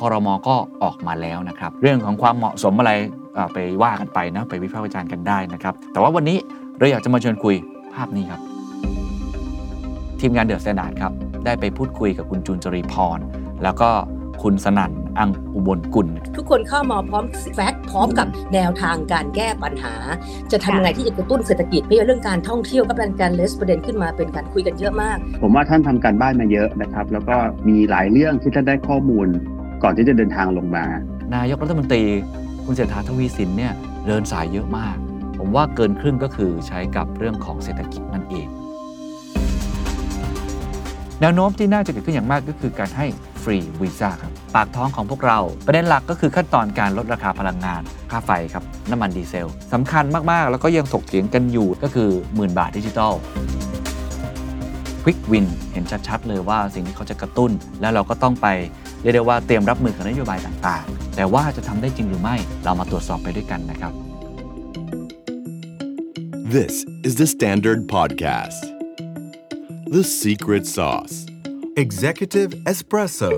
คอรมอก็ออกมาแล้วนะครับ เรื่องของความเหมาะสมอะไรไปว่ากันไปนะไปวิพากษ์วิจารณ์กันได้นะครับ แต่ว่าวันนี้เราอยากจะมาชวนคุยภาพนี้ครับ ทีมงานเดือดแสนดานครับได้ไปพูดคุยกับคุณจูนจรีพร แล้วก็คุณสนั่นอังอุบลกุล ทุกคนเข้ามาพร้อมแฟกต์พร้อมกับแนวทางการแก้ปัญหา จะทำยังไงที่จะกระตุ้นเศรษฐกิจไม่ใช่เรื่องการท่องเที่ยวก็เป็นการเลสประเด็นขึ้นมาเป็นการคุยกันเยอะมาก ผมว่าท่านทำการบ้านมาเยอะนะครับ แล้วก็มีหลายเรื่องที่ท่านได้ข้อมูล ก่อนที่จะเดินทางลงมา นายกรัฐมนตรีคุณเศรษฐาทวีสินเนี่ยเดินสายเยอะมาก ผมว่าเกินครึ่งก็คือใช้กับเรื่องของเศรษฐกิจนั่นเอง แนวโน้มที่น่าจะเกิดขึ้นอย่างมากก็คือการให้ฟรีวีซ่าครับปากท้องของพวกเรา ประเด็นหลักก็คือขั้นตอนการลดราคาพลังงาน ค่าไฟครับน้ำมันดีเซลสำคัญมากๆ แล้วก็ยังถกเถียงกันอยู่ก็คือหมื่นบาทดิจิทัล Quick Win เห็นชัดๆ เลยว่าสิ่งที่เขาจะกระตุ้น แล้วเราก็ต้องไป เรียกได้ว่าเตรียมรับมือกับนโยบายต่างๆ แต่ว่าจะทำได้จริงหรือไม่เรามาตรวจสอบไปด้วยกันนะครับ This is the Standard Podcast The Secret Sauce Executive Espresso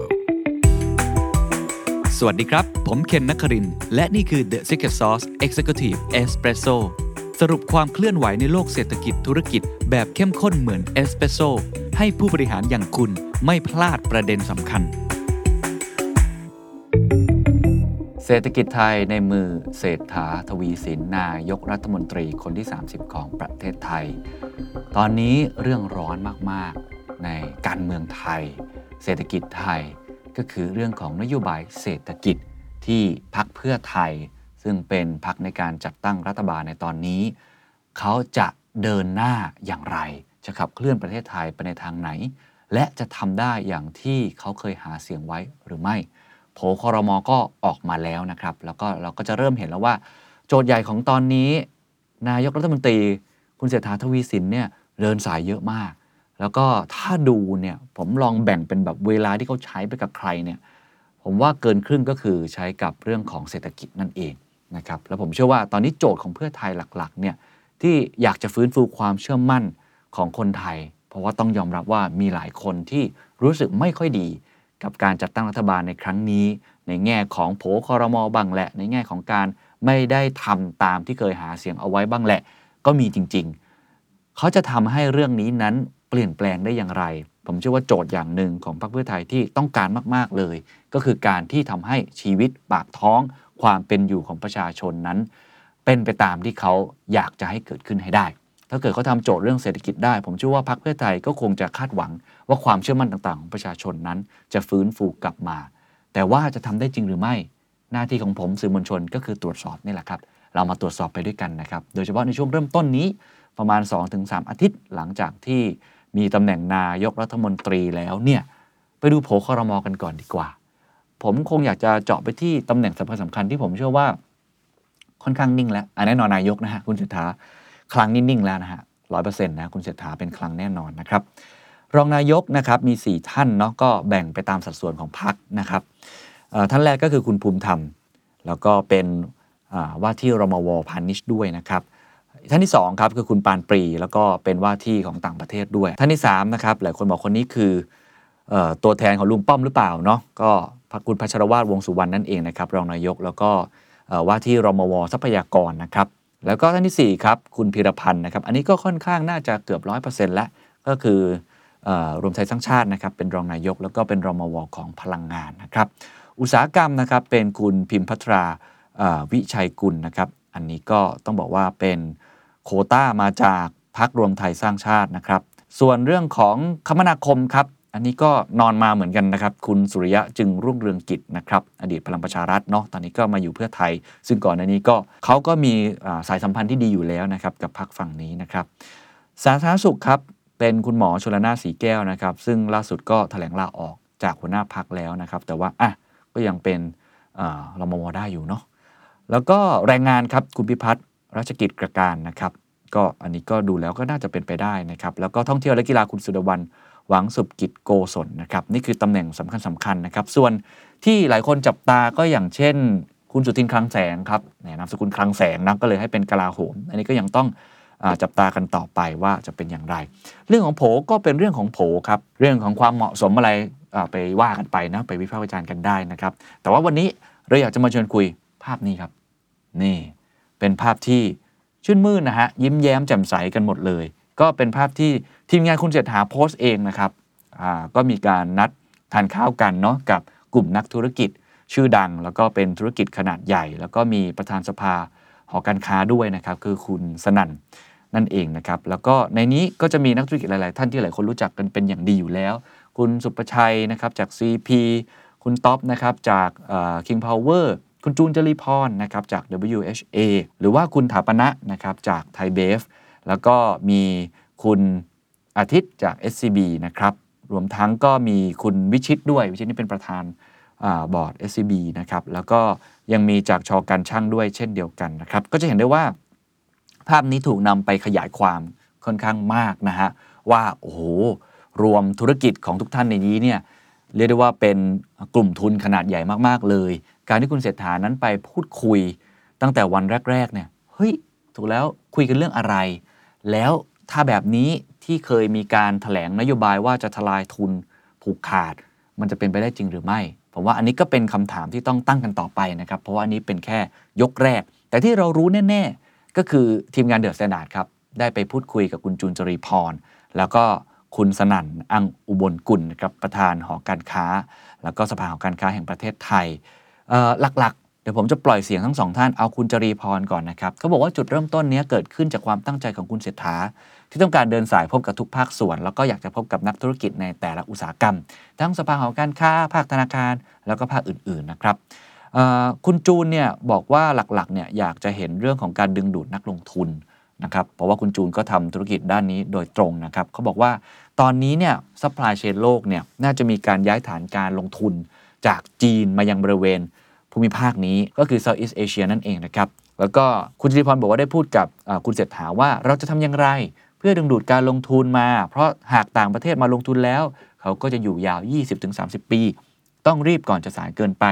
สวัสดีครับ ผมเคนนักคริน และนี่คือ The Secret Sauce Executive Espresso สรุปความเคลื่อนไหวในโลกเศรษฐกิจธุรกิจ แบบเข้มข้นเหมือนเอสเปรสโซให้ผู้บริหารอย่างคุณไม่พลาดประเด็นสำคัญ เศรษฐกิจไทยในมือเศรษฐาทวีสินนายกรัฐมนตรีคนที่ 30 ของประเทศไทย ตอนนี้เรื่องร้อนมากๆในการเมืองไทย เศรษฐกิจไทยก็คือเรื่องของนโยบายเศรษฐกิจที่พักเพื่อไทย ซึ่งเป็นพักในการจัดตั้งรัฐบาลในตอนนี้ เขาจะเดินหน้าอย่างไร จะขับเคลื่อนประเทศไทยไปในทางไหน และจะทำได้อย่างที่เขาเคยหาเสียงไว้หรือไม่ โผคอรมอก็ออกมาแล้วนะครับ แล้วก็เราก็จะเริ่มเห็นแล้วว่า โจทย์ใหญ่ของตอนนี้ นายกรัฐมนตรี คุณเศรษฐาทวีสินเนี่ยเดินสายเยอะมาก แล้วก็ถ้าดูเนี่ยผมลองแบ่งเป็นแบบเวลาที่เขาใช้ไปกับใครเนี่ยผมว่าเกินครึ่งก็คือใช้กับเรื่องของเศรษฐกิจนั่นเองนะครับแล้วผมเชื่อว่าตอนนี้โจทย์ของเพื่อไทยหลักๆเนี่ยที่อยากจะฟื้นฟูความเชื่อมั่นของคนไทย เพราะว่าต้องยอมรับว่ามีหลายคนที่รู้สึกไม่ค่อยดี กับการจัดตั้งรัฐบาลในครั้งนี้ ในแง่ของโผคอรมอบังแหละ ในแง่ของการไม่ได้ทำตามที่เคยหาเสียงเอาไว้บ้างแหละ ก็มีจริง ๆ เขาจะทำให้เรื่องนี้นั้นเปลี่ยนแปลงได้อย่างไร ผมเชื่อว่าโจทย์อย่างหนึ่งของพรรคเพื่อไทยที่ต้องการมาก ๆเลย ก็คือการที่ทำให้ชีวิตปากท้อง ความเป็นอยู่ของประชาชนนั้น เป็นไปตามที่เขาอยากจะให้เกิดขึ้นให้ได้ ถ้าเกิดเขาทำโจทย์เรื่องเศรษฐกิจได้ ผมเชื่อว่าพรรคเพื่อไทยก็คงจะคาดหวัง ว่าความเชื่อมั่นต่างๆ ของประชาชนนั้น จะฟื้นฟูกลับมา แต่ว่าจะทำได้จริงหรือไม่ หน้าที่ของผมสื่อมวลชนก็คือตรวจสอบนี่แหละครับ เรามาตรวจสอบไปด้วยกันนะครับ โดยเฉพาะในช่วงเริ่มต้นนี้ประมาณ 2-3 อาทิตย์ หลังจากที่มีตำแหน่งนายกรัฐมนตรีแล้วเนี่ยไปดูโผคอรมอกันก่อนดีกว่า ผมคงอยากจะเจาะไปที่ตำแหน่งสำคัญสำคัญที่ผมเชื่อว่าค่อนข้างนิ่งแล้วอันแน่นอนนายกนะฮะคุณเศรษฐา ครั้งนิ่งๆแล้วนะฮะร้อยเปอร์เซ็นต์นะคุณเศรษฐาเป็นครั้งแน่นอนนะครับ รองนายกนะครับมี 4 ท่านเนาะก็แบ่งไปตามสัดส่วนของพรรคนะครับท่านแรกก็คือคุณภูมิธรรม แล้วก็เป็นว่าที่รมวพานิชด้วยนะครับท่านที่2ครับคือคุณปานปรี แล้วก็เป็นว่าที่ของต่างประเทศด้วย ท่านที่3นะครับหลายคนบอกคนนี้คือตัวแทนของลุงป้อมหรือเปล่าเนาะก็พักคุณพัชรวาทวงสุวรรณนั่นเองนะครับรองนายก แล้วก็ว่าที่รมวทรัพยากรนะครับ แล้วก็ท่านที่ 4 ครับ คุณพีรพันธ์นะครับ อันนี้ก็ค่อนข้างน่าจะเกือบร้อยเปอร์เซ็นต์แล้ว ก็คือรวมไทยสร้างชาตินะครับ เป็นรองนายก แล้วก็เป็นรมวของพลังงานนะครับ อุตสาหกรรมนะครับ เป็นคุณพิมพัทราวิชัยกุลนะครับ อันนี้ก็ต้องบอกว่าเป็นโคต้ามาจากพักรวมไทยสร้างชาตินะครับ ส่วนเรื่องของคมนาคมครับ อันนี้ก็นอนมาเหมือนกันนะครับ คุณสุริยะจึงรุ่งเรืองกิจนะครับ อดีตพลังประชารัฐเนาะตอนนี้ก็มาอยู่เพื่อไทย ซึ่งก่อนหน้านี้ก็เขาก็มีสายสัมพันธ์ที่ดีอยู่แล้วนะครับกับพักฝั่งนี้นะครับสาธารณสุขครับเป็นคุณหมอชลนาสีแก้วนะครับ ซึ่งล่าสุดก็แถลงลาออกจากหัวหน้าพักแล้วนะครับ แต่ว่าอะก็ยังเป็นรมวได้อยู่เนาะแล้วก็แรงงานครับคุณพิพัฒน์รัชกิจกระการนะครับ ก็อันนี้ก็ดูแล้วก็น่าจะเป็นไปได้นะครับ แล้วก็ท่องเที่ยวและกีฬาคุณสุดวัน หวังสุบกิจโกศลนะครับนี่คือตำแหน่งสำคัญสำคัญนะครับส่วนที่หลายคนจับตาก็อย่างเช่น คุณสุทินคลังแสงครับนามสกุลคลังแสงนะก็เลยให้เป็นกลาโหม อันนี้ก็ยังต้องจับตากันต่อไปว่าจะเป็นอย่างไร เรื่องของโผก็เป็นเรื่องของโผครับเรื่องของความเหมาะสมอะไรไปว่ากันไปนะไปวิพากษ์วิจารณ์กันได้นะครับ แต่ว่าวันนี้เราอยากจะมาชวนคุยภาพนี้ครับ นี่เป็นภาพที่ชื่นมื่นนะฮะยิ้มแย้มแจ่มใสกันหมดเลย ก็เป็นภาพที่ ทีมงานคุณเศรษฐาโพสต์เองนะครับก็มีการนัดทานข้าวกันเนาะกับกลุ่มนักธุรกิจชื่อดัง แล้วก็เป็นธุรกิจขนาดใหญ่ แล้วก็มีประธานสภาหอการค้าด้วยนะครับคือคุณสนั่นนั่นเองนะครับแล้วก็ในนี้ก็จะมีนักธุรกิจหลาย ๆ ท่านที่หลายคนรู้จักกันเป็นอย่างดีอยู่แล้ว คุณสุประชัยนะครับจาก CP คุณท็อปนะครับจาก King Power คุณจูนจรีพรนะครับจาก WHA หรือว่าคุณถาปณะนะครับจากไทยเบฟแล้วก็มีคุณ อาทิตย์จาก SCB นะครับ รวมทั้งก็มีคุณวิชิตด้วย วิชิตนี่เป็นประธานอบอร์ด SCB นะครับ แล้วก็ยังมีจากชอการช่างด้วยเช่นเดียวกันนะครับ ก็จะเห็นได้ว่า ภาพนี้ถูกนำไปขยายความค่อนข้างมากนะฮะ ว่า โอ้โห รวมธุรกิจของทุกท่านในนี้เนี่ยเรียกได้ว่าเป็นกลุ่มทุนขนาดใหญ่มาก ๆ เลย การที่คุณเศรษฐานั้นไปพูดคุยตั้งแต่วันแรก ๆ เนี่ย เฮ้ย ถูกแล้วคุยกันเรื่องอะไร แล้วถ้าแบบนี้ ที่เคยมีการถแถลงนโยบายว่าจะทลายทุนผูกขาด มันจะเป็นไปได้จริงหรือไม่ ผมว่าอันนี้ก็เป็นคำถามที่ต้องตั้งกันต่อไปนะครับ เพราะว่าอันนี้เป็นแค่ยกแรก แต่ที่เรารู้แน่ ๆ ก็คือทีมงาน THE STANDARD ครับ ได้ไปพูดคุยกับคุณจูนจรีพร แล้วก็คุณสนั่นอังอุบลกุลนะครับประธานหอการค้า แล้วก็สภาหอการค้าแห่งประเทศไทยหลักๆ เดี๋ยวผมจะปล่อยเสียงทั้งสองท่านเอาคุณจรีพรก่อนนะครับเขาบอกว่าจุดเริ่มต้นนี้เกิดขึ้นจากความตั้งใจของคุณเศรษฐา ที่ต้องการเดินสายพบกับทุกภาคส่วน แล้วก็อยากจะพบกับนักธุรกิจในแต่ละอุตสาหกรรม ทั้งสภาหอการค้าภาคธนาคาร แล้วก็ภาคอื่นๆนะครับคุณจูนเนี่ยบอกว่าหลักๆเนี่ยอยากจะเห็นเรื่องของการดึงดูดนักลงทุนนะครับเพราะว่าคุณจูนก็ทำธุรกิจด้านนี้โดยตรงนะครับเขาบอกว่าตอนนี้เนี่ย supply chain โลกเนี่ยน่าจะมีการย้ายฐานการลงทุนจากจีนมายังบริเวณ ภูมิภาคนี้ก็คือ Southeast Asia นั่นเองนะครับ แล้วก็คุณจิริพรบอกว่าได้พูดกับคุณเศรษฐาว่าเราจะทำอย่างไร เพื่อดึงดูดการลงทุนมา เพราะหากต่างประเทศมาลงทุนแล้ว เขาก็จะอยู่ยาว 20-30 ปี ต้องรีบก่อนจะสายเกินไป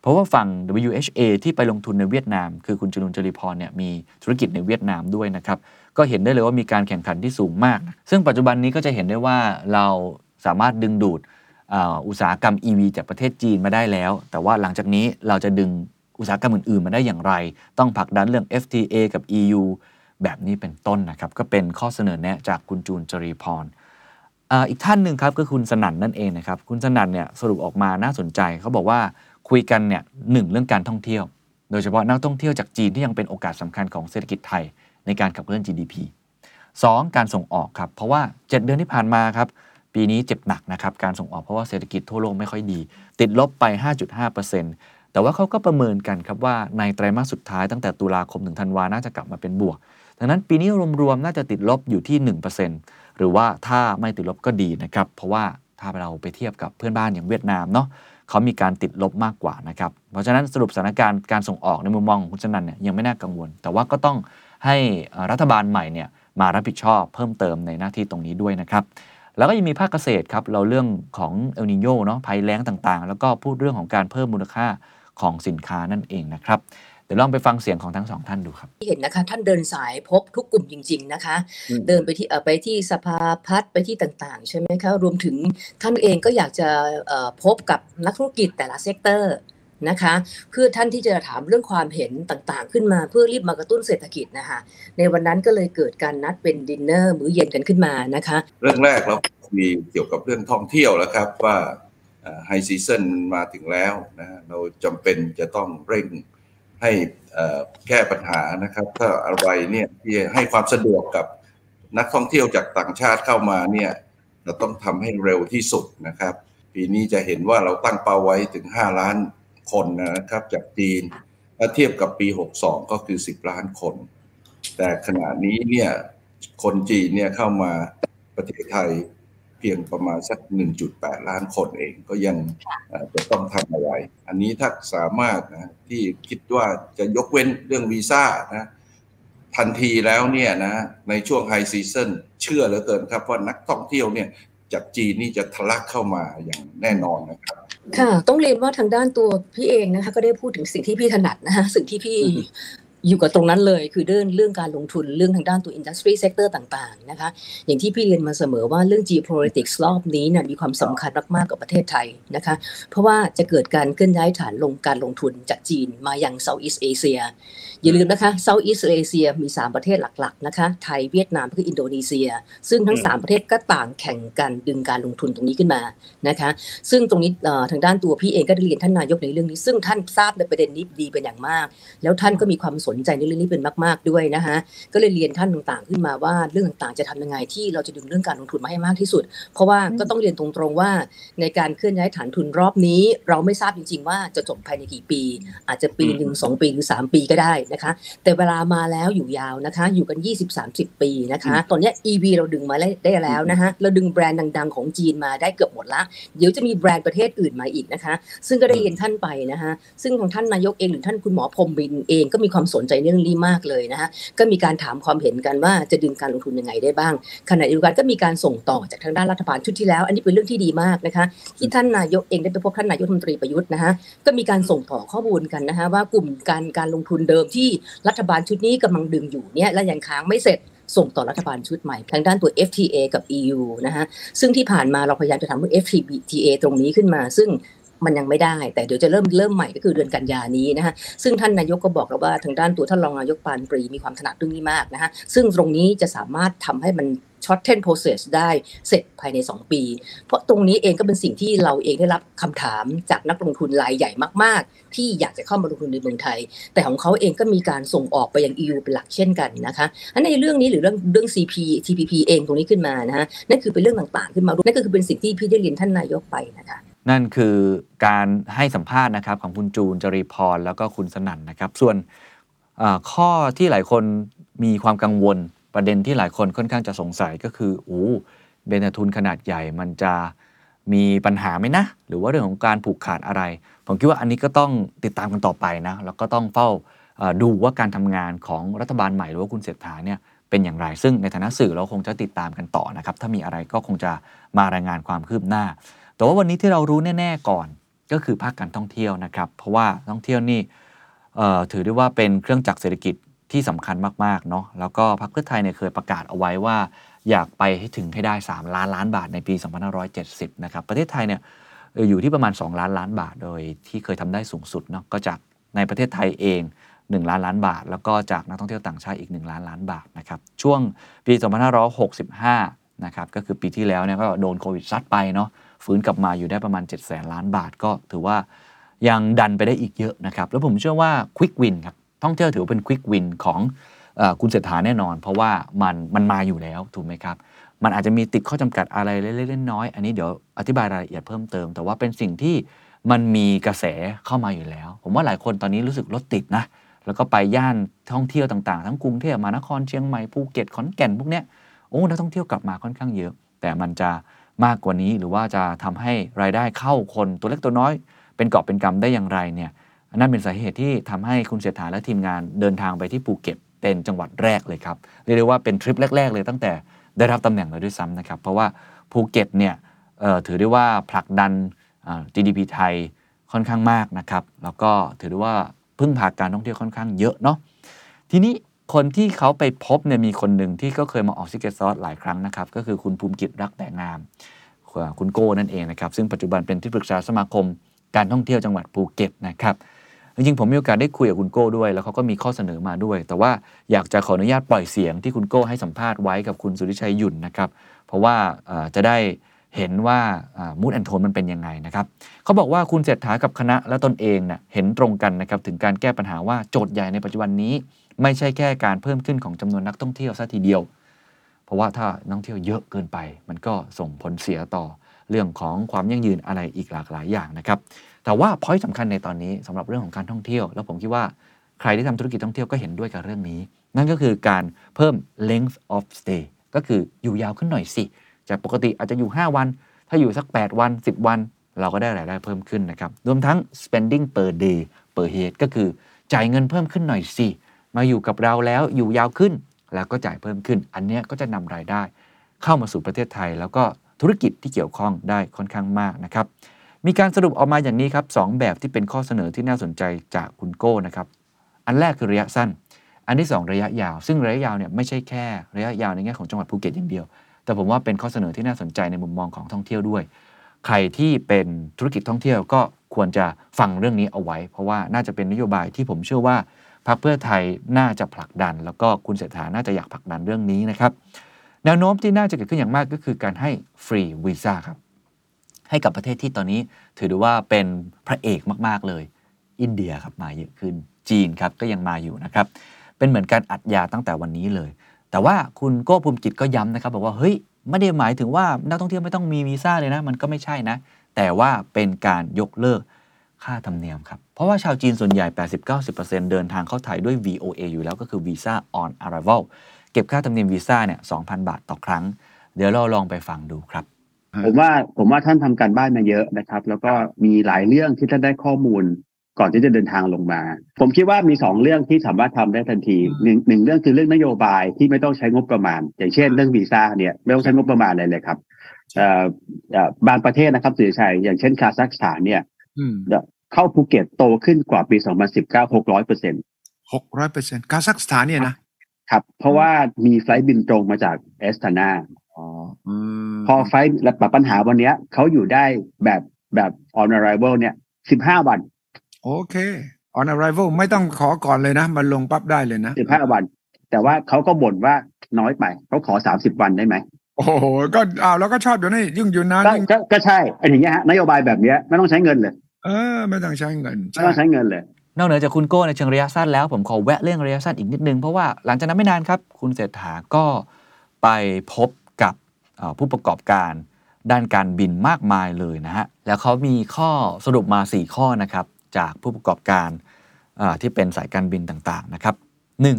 เพราะว่าฝั่ง WHA ที่ไปลงทุนในเวียดนาม คือคุณจนุนจริพรเนี่ยมีธุรกิจในเวียดนามด้วยนะครับ ก็เห็นได้เลยว่ามีการแข่งขันที่สูงมาก ซึ่งปัจจุบันนี้ก็จะเห็นได้ว่าเราสามารถดึงดูด อุตสาหกรรม EV จากประเทศจีนมาได้แล้ว แต่ว่าหลังจากนี้เราจะดึงอุตสาหกรรมอื่น ๆ มาได้อย่างไร ต้องผลักดันเรื่อง FTA กับ EU แบบนี้เป็นต้นนะครับ ก็เป็นข้อเสนอแนะจากคุณจูนจรีพรอ,อีกท่านหนึ่งครับก็คือคุณสนั่นนั่นเองนะครับ คุณสนั่นเนี่ยสรุปออกมาน่าสนใจ เขาบอกว่าคุยกันเนี่ยหนึ่งเรื่องการท่องเที่ยว โดยเฉพาะนักท่องเที่ยวจากจีนที่ยังเป็นโอกาสสำคัญของเศรษฐกิจไทยในการขับเคลื่อน GDP 2. การส่งออกครับ เพราะว่า 7 เดือนที่ผ่านมาครับ ปีนี้เจ็บหนักนะครับการส่งออกเพราะว่าเศรษฐกิจทั่วโลกไม่ค่อยดี ติดลบไป 5.5%แต่ว่าเขาก็ประเมินกันครับว่าในไตรมาสสุดท้ายตั้งแต่ตุลาคมถึงธันวาน่าจะกลับมาเป็นบวก ดังนั้นปีนี้รวมๆน่าจะติดลบอยู่ที่ 1%หรือว่าถ้าไม่ติดลบก็ดีนะครับเพราะว่าถ้าเราไปเทียบกับเพื่อนบ้านอย่างเวียดนามเนาะเขามีการติดลบมากกว่านะครับเพราะฉะนั้นสรุปสถานการณ์การส่งออกในมุมมองของคุณชนันเนี่ยยังไม่น่ากังวล แต่ว่าก็ต้องให้รัฐบาลใหม่เนี่ยมารับผิดชอบเพิ่มเติมในหน้าที่ตรงนี้ด้วยนะครับ แล้วก็ยังมีภาคเกษตรครับ เราเรื่องของเอลนีโญเนาะภัยแล้งต่างๆ แล้วก็พูดเรื่องของการเพิ่มมูลค่าของสินค้านั่นเองนะครับ เดี๋ยวลองไปฟังเสียงของทั้งสองท่านดูครับ ที่เห็นนะคะ ท่านเดินสายพบทุกกลุ่มจริง ๆนะคะอืมเดินไปที่เอ่อไปที่สภาพัฒน์ไปที่ต่างๆ ใช่ไหมคะ รวมถึงท่านเองก็อยากจะเอ่อพบกับนักธุรกิจแต่ละ sector นะคะ เพื่อท่านที่จะถามเรื่องความเห็นต่างๆ ขึ้นมาเพื่อรีบมากระตุ้นเศรษฐกิจนะคะในวันนั้นก็เลยเกิดการนัดเป็นดินเนอร์มื้อเย็นกันขึ้นมานะคะ เรื่องแรกเราคุยเกี่ยวกับเรื่องท่องเที่ยวแล้วครับว่า high season มาถึงแล้วนะเราจำเป็นจะต้องเร่งให้แก้ปัญหานะครับ ถ้าอะไรเนี่ยที่ให้ความสะดวกกับนักท่องเที่ยวจากต่างชาติเข้ามาเนี่ยเราต้องทำให้เร็วที่สุดนะครับ ปีนี้จะเห็นว่าเราตั้งเป้าไว้ถึง 5 ล้าน คนนะครับจากจีนถ้าเทียบกับปี 62 ก็คือ 10 ล้านคน แต่ขณะนี้เนี่ยคนจีนเนี่ยเข้ามาประเทศไทยเพียงประมาณสัก 1.8 ล้านคนเองก็ยังเอ่อจะต้องทำอะไร อันนี้ถ้าสามารถนะที่คิดว่าจะยกเว้นเรื่องวีซ่านะทันทีแล้วเนี่ยนะในช่วงไฮซีซันเชื่อเหลือเกินครับว่านักท่องเที่ยวเนี่ยจากจีนนี่จะทะลักเข้ามาอย่างแน่นอนนะครับ ค่ะ ต้องเรียนว่าทางด้านตัวพี่เองนะคะ ก็ได้พูดถึงสิ่งที่พี่ถนัดนะคะสิ่งที่พี่อยู่กับตรงนั้นเลยคือเรื่องเรื่องการลงทุนเรื่องทางด้านตัว industry sector ต่างๆนะคะอย่างที่พี่เรียนมาเสมอว่าเรื่อง geopolitics รอบนี้เนี่ยมีความสำคัญมากๆกับประเทศไทยนะคะเพราะว่าจะเกิดการเคลื่อนย้ายฐานลงการลงทุนจากจีนมายัง Southeast Asia อย่าลืมนะคะ Southeast Asia มี 3 ประเทศหลักๆนะคะไทยเวียดนามและอินโดนีเซีย ซึ่งทั้ง 3 ประเทศก็ต่างแข่งกันดึงการลงทุนตรงนี้ขึ้นมานะคะ ซึ่งตรงนี้ทางด้านตัวพี่เองก็ได้เรียนท่านนายกในเรื่องนี้ ซึ่งท่านทราบในประเด็นนี้ดีเป็นอย่างมาก แล้วท่านก็มีความสนใจในเรื่องนี้เป็นมาก ๆด้วยนะคะก็เลยเรียนท่านต่างๆ ขึ้นมาว่าเรื่องต่างๆจะทำยังไงที่เราจะดึงเรื่องการลงทุนมาให้มากที่สุด เพราะว่าก็ต้องเรียนตรงๆว่า ในการเคลื่อนย้ายฐานทุนรอบนี้ เราไม่ทราบจริง ๆ ว่าจะจบภายในกี่ปี อาจจะปีหนึ่งสองปีหรือ3ปีก็ได้นะคะ แต่เวลามาแล้วอยู่ยาวนะคะ อยู่กัน 20-30 ปีนะคะ ตอนนี้ EV เราดึงมาได้แล้วนะคะเราดึงแบรนด์ดัง ๆ ของจีนมาได้เกือบหมดละ เดี๋ยวจะมีแบรนด์ประเทศอื่นมาอีกนะคะ ซึ่งก็ได้เรียนท่านไปนะคะ ซึ่งของท่านนายกเองหรือท่านคุณหมอพรมบินเองก็มีความสนใจเรื่องนี้มากเลยนะคะ ก็มีการถามความเห็นกันว่าจะดึงการลงทุนยังไงได้บ้าง ขณะเดียวกันก็มีการส่งต่อจากทางด้านรัฐบาลชุดที่แล้ว อันนี้เป็นเรื่องที่ดีมากนะคะ ที่ท่านนายกเองได้ไปพบท่านนายกรัฐมนตรีประยุทธ์นะคะก็มีการส่งต่อข้อมูลกันนะคะว่ากลุ่มการการลงทุนเดิมที่รัฐบาลชุดนี้กำลังดึงอยู่เนี่ยและยังค้างไม่เสร็จส่งต่อรัฐบาลชุดใหม่ ทางด้านตัว FTA กับ EU นะฮะซึ่งที่ผ่านมาเราพยายามจะทำเรื่อง FTA ตรงนี้ขึ้นมา ซึ่ง มันยังไม่ได้ แต่เดี๋ยวจะเริ่มเริ่มใหม่ก็คือเดือนกันยานี้นะคะซึ่งท่านนายกก็บอกแล้วว่าทางด้านตัวท่านรองนายกปานปรีมีความถนัดเรื่องนี้มากนะคะซึ่งตรงนี้จะสามารถทำให้มันช็อตเทนโปรเซสได้เสร็จภายใน 2 ปี เพราะตรงนี้เองก็เป็นสิ่งที่เราเองได้รับคำถามจากนักลงทุนรายใหญ่มาก ๆ ที่อยากจะเข้ามาลงทุนในเมืองไทย แต่ของเขาเองก็มีการส่งออกไปยัง EU เป็นหลักเช่นกันนะคะอันในเรื่องนี้หรือเรื่องเรื่อง CP TPP เองตรงนี้ขึ้นมานะฮะนั่นคือเป็นเรื่องต่างๆ ขึ้นมานั่นก็คือเป็นสิ่งที่พี่ได้เรียนท่านนายกไปนะคะ นั่นคือการให้สัมภาษณ์นะครับของคุณจูนจรีพรแล้วก็คุณสนั่นนะครับ ส่วนข้อที่หลายคนมีความกังวลประเด็นที่หลายคนค่อนข้างจะสงสัยก็คือโอ้เบนทุนขนาดใหญ่มันจะมีปัญหาไหมนะ หรือว่าเรื่องของการผูกขาดอะไร ผมคิดว่าอันนี้ก็ต้องติดตามกันต่อไปนะแล้วก็ต้องเฝ้าดูว่าการทำงานของรัฐบาลใหม่หรือว่าคุณเศรษฐาเนี่ยเป็นอย่างไร ซึ่งในฐานะสื่อเราคงจะติดตามกันต่อนะครับถ้ามีอะไรก็คงจะมารายงานความคืบหน้า แต่ว่าวันนี้ที่เรารู้แน่ ๆ ก่อนก็คือภาคการท่องเที่ยวนะครับ เพราะว่าท่องเที่ยวนี่ถือได้ว่าเป็นเครื่องจักรเศรษฐกิจที่สำคัญมากๆเนาะแล้วก็พรรคเพื่อไทยเนี่ยเคยประกาศเอาไว้ว่า อยากไปให้ถึงให้ได้ 3 ล้านล้านบาทในปี 2570 นะครับ ประเทศไทยเนี่ยอยู่ที่ประมาณ 2 ล้านล้านบาท โดยที่เคยทำได้สูงสุดเนาะก็จากในประเทศไทยเอง 1 ล้านล้านบาท แล้วก็จากนักท่องเที่ยวต่างชาติอีก 1 ล้านล้านบาทนะครับช่วงปี 2565 นะครับก็คือปีที่แล้วเนี่ยก็โดนโควิดซัดไปเนาะ ฟื้นกลับมาอยู่ได้ประมาณ 7 0 0 0 0ล้านบาทก็ถือว่ายังดันไปได้อีกเยอะนะครับ แล้วผมเชื่อว่าควิกวินครับท่องเที่ยวถือว่าเป็นควิกวินของอคุณเศรษฐาแน่นอน เพราะว่ามันมันมาอยู่แล้วถูกไหมครับ มันอาจจะมีติดข้อจำกัดอะไรเล็กๆน้อยๆอันนี้เดี๋ยวอธิบายรายละเอียดเพิ่มเติม แต่ว่าเป็นสิ่งที่มันมีกระแสเข้ามาอยู่แล้ว ผมว่าหลายคนตอนนี้รู้สึกรถติดนะแล้วก็ไปย่านท่องเที่ยวต่างๆ ทั้งกรุงเทพมหานครเชียงใหม่ภูเก็ตขอนแก่นพวกเนี้ยโอ้นักท่องเที่ยวกลับมาค่อนข้างเยอะ แต่มันจะ มากกว่านี้ หรือว่าจะทำให้รายได้เข้าคนตัวเล็กตัวน้อย เป็นกอบเป็นกำได้อย่างไรเนี่ยนั่นเป็นสาเหตุที่ทำให้คุณเศรษฐาและทีมงานเดินทางไปที่ภูเก็ตเป็นจังหวัดแรกเลยครับเรียกได้ว่าเป็นทริปแรก ๆ เลยตั้งแต่ได้รับตำแหน่งเลยด้วยซ้ำนะครับเพราะว่าภูเก็ตเนี่ยถือได้ว่าผลักดัน GDP ไทยค่อนข้างมากนะครับแล้วก็ถือได้ว่าพึ่งพาการท่องเที่ยวค่อนข้างเยอะเนาะทีนี้ คนที่เขาไปพบเนี่ยมีคนหนึ่งที่ก็เคยมาออก Secret Sauce หลายครั้งนะครับ ก็คือคุณภูมิกิจรักแต่งาม คุณโก้นั่นเองนะครับ ซึ่งปัจจุบันเป็นที่ปรึกษาสมาคมการท่องเที่ยวจังหวัดภูเก็ตนะครับจริงๆผมมีโอกาสได้คุยกับคุณโก้ด้วย แล้วเขาก็มีข้อเสนอมาด้วย แต่ว่าอยากจะขออนุญาตปล่อยเสียงที่คุณโก้ให้สัมภาษณ์ไว้กับคุณสุริชัยยุ่นนะครับ เพราะว่าจะได้เห็นว่ามูดแอนโทนมันเป็นยังไงนะครับเขาบอกว่าคุณเศรษฐากับคณะและตนเองเนะ่ยเห็นตรงกันนะครับถึงการแก้ปัญหาว่าโจทย์ใหญ่ในปัจจุบันนี้ ไม่ใช่แค่การเพิ่มขึ้นของจำนวนนักท่องเที่ยวซะทีเดียว เพราะว่าถ้านักท่องเที่ยวเยอะเกินไป มันก็ส่งผลเสียต่อเรื่องของความยั่งยืนอะไรอีกหลากหลายอย่างนะครับ แต่ว่าพอยต์สำคัญในตอนนี้สำหรับเรื่องของการท่องเที่ยว แล้วผมคิดว่าใครที่ทำธุรกิจท่องเที่ยวก็เห็นด้วยกับเรื่องนี้ นั่นก็คือการเพิ่ม length of stay ก็คืออยู่ยาวขึ้นหน่อยสิจากปกติอาจจะอยู่ 5 วัน ถ้าอยู่สัก 8 วัน 10 วัน เราก็ได้รายได้เพิ่มขึ้นนะครับ รวมทั้ง spending per day per head ก็คือจ่ายเงินเพิ่มขึ้นหน่อยสิ มาอยู่กับเราแล้วอยู่ยาวขึ้น แล้วก็จ่ายเพิ่มขึ้น อันนี้ก็จะนำรายได้ เข้ามาสู่ประเทศไทย แล้วก็ธุรกิจที่เกี่ยวข้องได้ค่อนข้างมากนะครับ มีการสรุปออกมาอย่างนี้ครับสแบบที่เป็นข้อเสนอที่น่าสนใจจากคุณโก้นะครับ อันแรกคือระยะสั้น อันที่ 2 ระยะยาว ซึ่งระยะยาวเนี่ยไม่ใช่แค่ระยะยาวในแง่ของจังหวัดภูเก็ตอย่างเดียว แต่ผมว่าเป็นข้อเสนอที่น่าสนใจในมุมมองของท่องเที่ยวด้วย ใครที่เป็นธุรกิจท่องเที่ยวก็ควรจะฟังเรื่องนี้เอาไว้ เพราะว่าน่าจะเป็นนโยบายที่ผมเชื่อว่า พรรคเพื่อไทยน่าจะผลักดัน แล้วก็คุณเศรษฐาน่าจะอยากผลักดันเรื่องนี้นะครับแนวโน้มที่น่าจะเกิดขึ้นอย่างมากก็คือการให้ฟรีวีซ่าครับให้กับประเทศที่ตอนนี้ถือได้ว่าเป็นพระเอกมาก ๆ เลย อินเดียครับมาเยอะขึ้น จีนครับก็ยังมาอยู่นะครับ เป็นเหมือนการอัดยาตั้งแต่วันนี้เลย แต่ว่าคุณโก้ภูมิกิจก็ย้ำนะครับ บอกว่าเฮ้ยไม่ได้หมายถึงว่านักท่องเที่ยวไม่ต้องมีวีซ่าเลยนะ มันก็ไม่ใช่นะ แต่ว่าเป็นการยกเลิก ค่าธรรมเนียมครับ เพราะว่าชาวจีนส่วนใหญ่ 80-90%เดินทางเข้าไทยด้วย VOA อยู่แล้วก็คือ Visa on Arrival เก็บค่าธรรมเนียมวีซ่าเนี่ย2,000 บาทต่อครั้ง เดี๋ยวเราลองไปฟังดูครับผมว่าผมว่าท่านทำการบ้านมาเยอะนะครับ แล้วก็มีหลายเรื่องที่ท่านได้ข้อมูล ก่อนที่จะเดินทางลงมา ผมคิดว่ามีสองเรื่องที่สามารถทำได้ทันทีหนึ่งหนึ่งเรื่องคือเรื่องนโยบายที่ไม่ต้องใช้งบประมาณ อย่างเช่น เรื่องวีซ่าเนี่ยไม่ต้องใช้งบประมาณอะไรเลยครับบางประเทศนะครับสุริชัยอย่างเช่นคาซัคสถานเนี่ย เข้าภูเก็ตโตขึ้นกว่าปี 2019 600เปอร์เซ็นต์หกร้อยเปอร์เซ็นต์คาซัคสถานเนี่ยนะครับ เพราะว่ามี flight บินตรงมาจากอัสตานาอ๋ออืมพอ flight และปัญหาวันเนี้ยเขาอยู่ได้แบบแบบ on arrival เนี่ย 15 วัน โอเค on arrival ไม่ต้องขอก่อนเลยนะ มันลงปั๊บได้เลยนะ 15 วัน แต่ว่าเขาก็บ่นว่าน้อยไป เขาขอ 30 วันได้ไหมโอ้โหก็อ้าวแล้วก็ชอบอยู่นี่ยิ่งอยู่นานก็ยิ่งก็ก็ใช่อันอย่างเงี้ยฮะนโยบายแบบเนี้ยไม่ต้องใช้เงินเลย เออไม่ต้องใช้เงินไม่ต้องใช้เงินเลย นอกเหนือจากคุณโก้ในเชิงระยะสั้นแล้วผมขอแวะเรื่องระยะสั้นอีกนิดนึง เพราะว่าหลังจากนั้นไม่นานครับ คุณเศรษฐาก็ไปพบกับเอ่อผู้ประกอบการด้านการบินมากมายเลยนะฮะ แล้วเขามีข้อสรุปมา 4 ข้อนะครับ จากผู้ประกอบการเอ่อที่เป็นสายการบินต่างๆนะครับ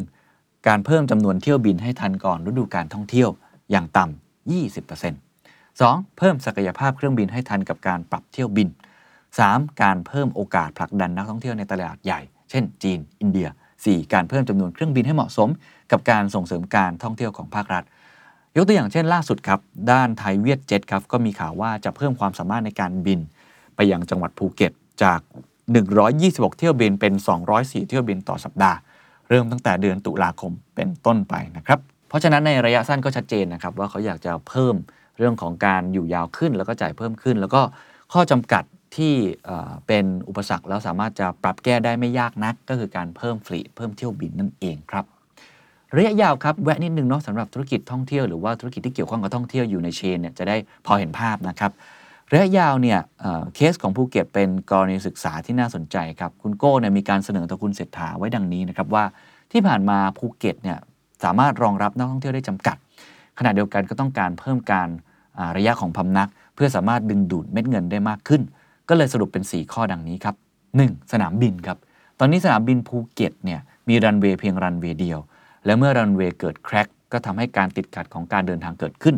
1. การเพิ่มจำนวนเที่ยวบินให้ทันก่อนฤดูการท่องเที่ยวอย่างต่ำ20% 2. เพิ่มศักยภาพเครื่องบินให้ทันกับการปรับเที่ยวบิน 3. การเพิ่มโอกาสผลักดันนักท่องเที่ยวในตลาดใหญ่ เช่น จีน อินเดีย 4. การเพิ่มจำนวนเครื่องบินให้เหมาะสม กับการส่งเสริมการท่องเที่ยวของภาครัฐ ยกตัวอย่างเช่นล่าสุดครับ ด้านไทยเวียดเจ็ตครับก็มีข่าวว่าจะเพิ่มความสามารถในการบิน ไปยังจังหวัดภูเก็ตจาก 126 เที่ยวบินเป็น 204 เที่ยวบินต่อสัปดาห์ เริ่มตั้งแต่เดือนตุลาคมเป็นต้นไปนะครับเพราะฉะนั้นในระยะสั้นก็ชัดเจนนะครับว่าเขาอยากจะเพิ่มเรื่องของการอยู่ยาวขึ้น แล้วก็จ่ายเพิ่มขึ้น แล้วก็ข้อจำกัด ที่เป็นอุปสรรคแล้วสามารถจะปรับแก้ได้ไม่ยากนัก ก็คือการเพิ่มฟลีเพิ่มเที่ยวบินนั่นเองครับระยะยาวครับแวะนิดนึงเนาะสำหรับธุรกิจท่องเที่ยวหรือว่าธุรกิจที่เกี่ยวข้องกับท่องเที่ยวอยู่ในเชนเนี่ยจะได้พอเห็นภาพนะครับระยะยาวเนี่ยเเคสของภูเก็ตเป็นกรณีศึกษาที่น่าสนใจครับคุณโก้เนี่ยมีการเสนอต่อคุณเศรษฐาไว้ดังนี้นะครับว่าที่ผ่านมาภูเก็ตเนี่ยสามารถรองรับนักท่องเที่ยวได้จำกัด ขณะเดียวกันก็ต้องการเพิ่มการระยะของพำนัก เพื่อสามารถดึงดูดเม็ดเงินได้มากขึ้น ก็เลยสรุปเป็น 4 ข้อดังนี้ครับ 1. สนามบินครับ ตอนนี้สนามบินภูเก็ตเนี่ยมีรันเวย์เพียงรันเวย์เดียว และเมื่อรันเวย์เกิด crack ก็ทำให้การติดขัดของการเดินทางเกิดขึ้น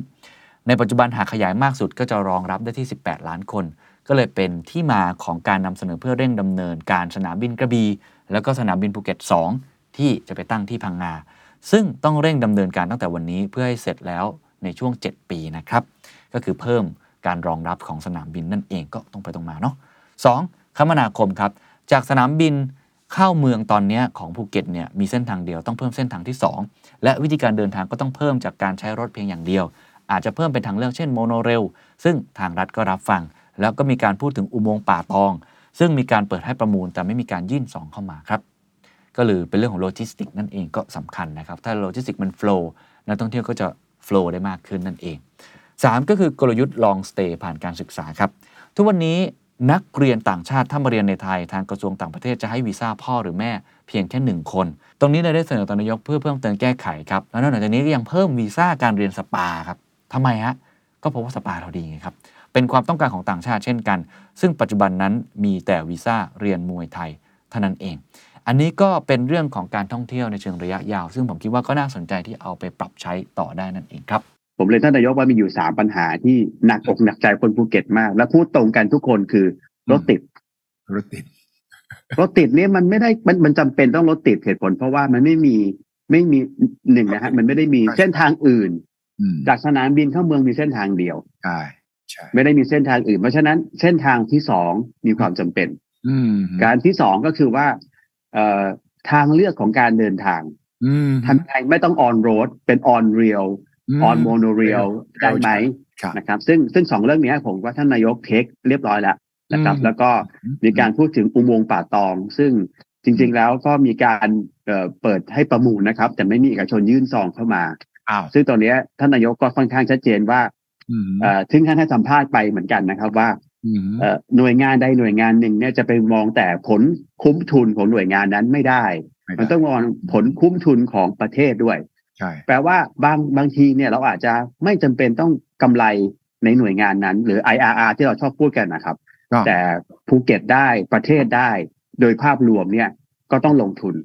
ในปัจจุบันหากขยายมากสุดก็จะรองรับได้ที่ 18 ล้านคน ก็เลยเป็นที่มาของการนำเสนอเพื่อเร่งดำเนินการสนามบินกระบี่แล้วก็สนามบินภูเก็ต 2 ที่จะไปตั้งที่พังงา ซึ่งต้องเร่งดำเนินการตั้งแต่วันนี้เพื่อให้เสร็จแล้วในช่วง 7 ปีนะครับ ก็คือเพิ่ม การรองรับของสนามบินนั่นเองก็ตรงไปตรงมาเนาะ 2. คมนาคมครับ จากสนามบินเข้าเมืองตอนนี้ของภูเก็ตเนี่ยมีเส้นทางเดียวต้องเพิ่มเส้นทางที่ 2 และวิธีการเดินทางก็ต้องเพิ่มจากการใช้รถเพียงอย่างเดียว อาจจะเพิ่มเป็นทางเลือกเช่นโมโนเรลซึ่งทางรัฐก็รับฟัง แล้วก็มีการพูดถึงอุโมงค์ป่าตอง ซึ่งมีการเปิดให้ประมูลแต่ไม่มีการยื่นซองเข้ามาครับก็เลยเป็นเรื่องของโลจิสติกนั่นเองก็สำคัญนะครับถ้าโลจิสติกมัน flow นักท่องเที่ยวก็จะ flow ได้มากขึ้นนั่นเอง 3 ก็คือกลยุทธ์ long stay ผ่านการศึกษาครับ ทุกวันนี้นักเรียนต่างชาติถ้ามาเรียนในไทยทางกระทรวงต่างประเทศจะให้วีซ่าพ่อหรือแม่เพียงแค่หนึ่งคน ตรงนี้เลยได้เสนอต่อนายกเพื่อเพิ่มเติมแก้ไขครับ แล้วนอกจากนี้ก็ยังเพิ่มวีซ่าการเรียนสปาครับทำไมฮะ ก็เพราะว่าสปาเราดีไงครับ เป็นความต้องการของต่างชาติเช่นกัน ซึ่งปัจจุบันนั้นมีแต่วีซ่าเรียนมวยไทยเท่านั้นเอง อันนี้ก็เป็นเรื่องของการท่องเที่ยวในเชิงระยะยาว ซึ่งผมคิดว่าก็น่าสนใจที่เอาไปปรับใช้ต่อได้นั่นเองครับ ผมเรียนท่านนายกว่ามีอยู่สามปัญหาที่หนักอกหนักใจคนภูเก็ตมาก และพูดตรงกันทุกคนคือรถติดรถติดรถติดเนี่ยมันไม่ได้มันมันจำเป็นต้องรถติดเหตุผล เพราะว่ามันไม่มีไม่มีหนึ่งนะฮะมันไม่ได้มีเส้นทางอื่นอืมจากสนามบินเข้าเมืองมีเส้นทางเดียวใช่ใช่ไม่ได้มีเส้นทางอื่น เพราะฉะนั้นเส้นทางที่สองมีความจำเป็นอืมการที่สองก็คือว่าเอ่อทางเลือกของการเดินทางอืมทำไงไม่ต้อง on road เป็น on rail ม on monorail ได้ไหมครับนะครับ ซึ่งซึ่งสองเรื่องเนี้ยผมว่าท่านนายกเทคเรียบร้อยแล้วนะครับอืมแล้วก็มีการพูดถึงอุโมงค์ป่าตอง ซึ่งจริง ๆ แล้วก็มีการเอ่อเปิดให้ประมูลนะครับ แต่ไม่มีเอกชนยื่นซองเข้ามาอ้าวซึ่งตอนเนี้ยท่านนายกก็ค่อนข้างชัดเจนว่าอืมเอ่อถึงท่านให้สัมภาษณ์ไปเหมือนกันนะครับว่าอืมเอ่อหน่วยงานใดหน่วยงานหนึ่งเนี่ยจะไปมองแต่ผลคุ้มทุนของหน่วยงานนั้นไม่ได้ไได้มันต้องมองผลคุ้มทุนของประเทศด้วย ใช่แปลว่าบางบางทีเนี่ยเราอาจจะไม่จำเป็นต้องกำไรในหน่วยงานนั้น หรือ IRR ที่เราชอบพูดกันนะครับก็แต่ภูเก็ตได้ประเทศได้ โดยภาพรวมเนี่ยก็ต้องลงทุน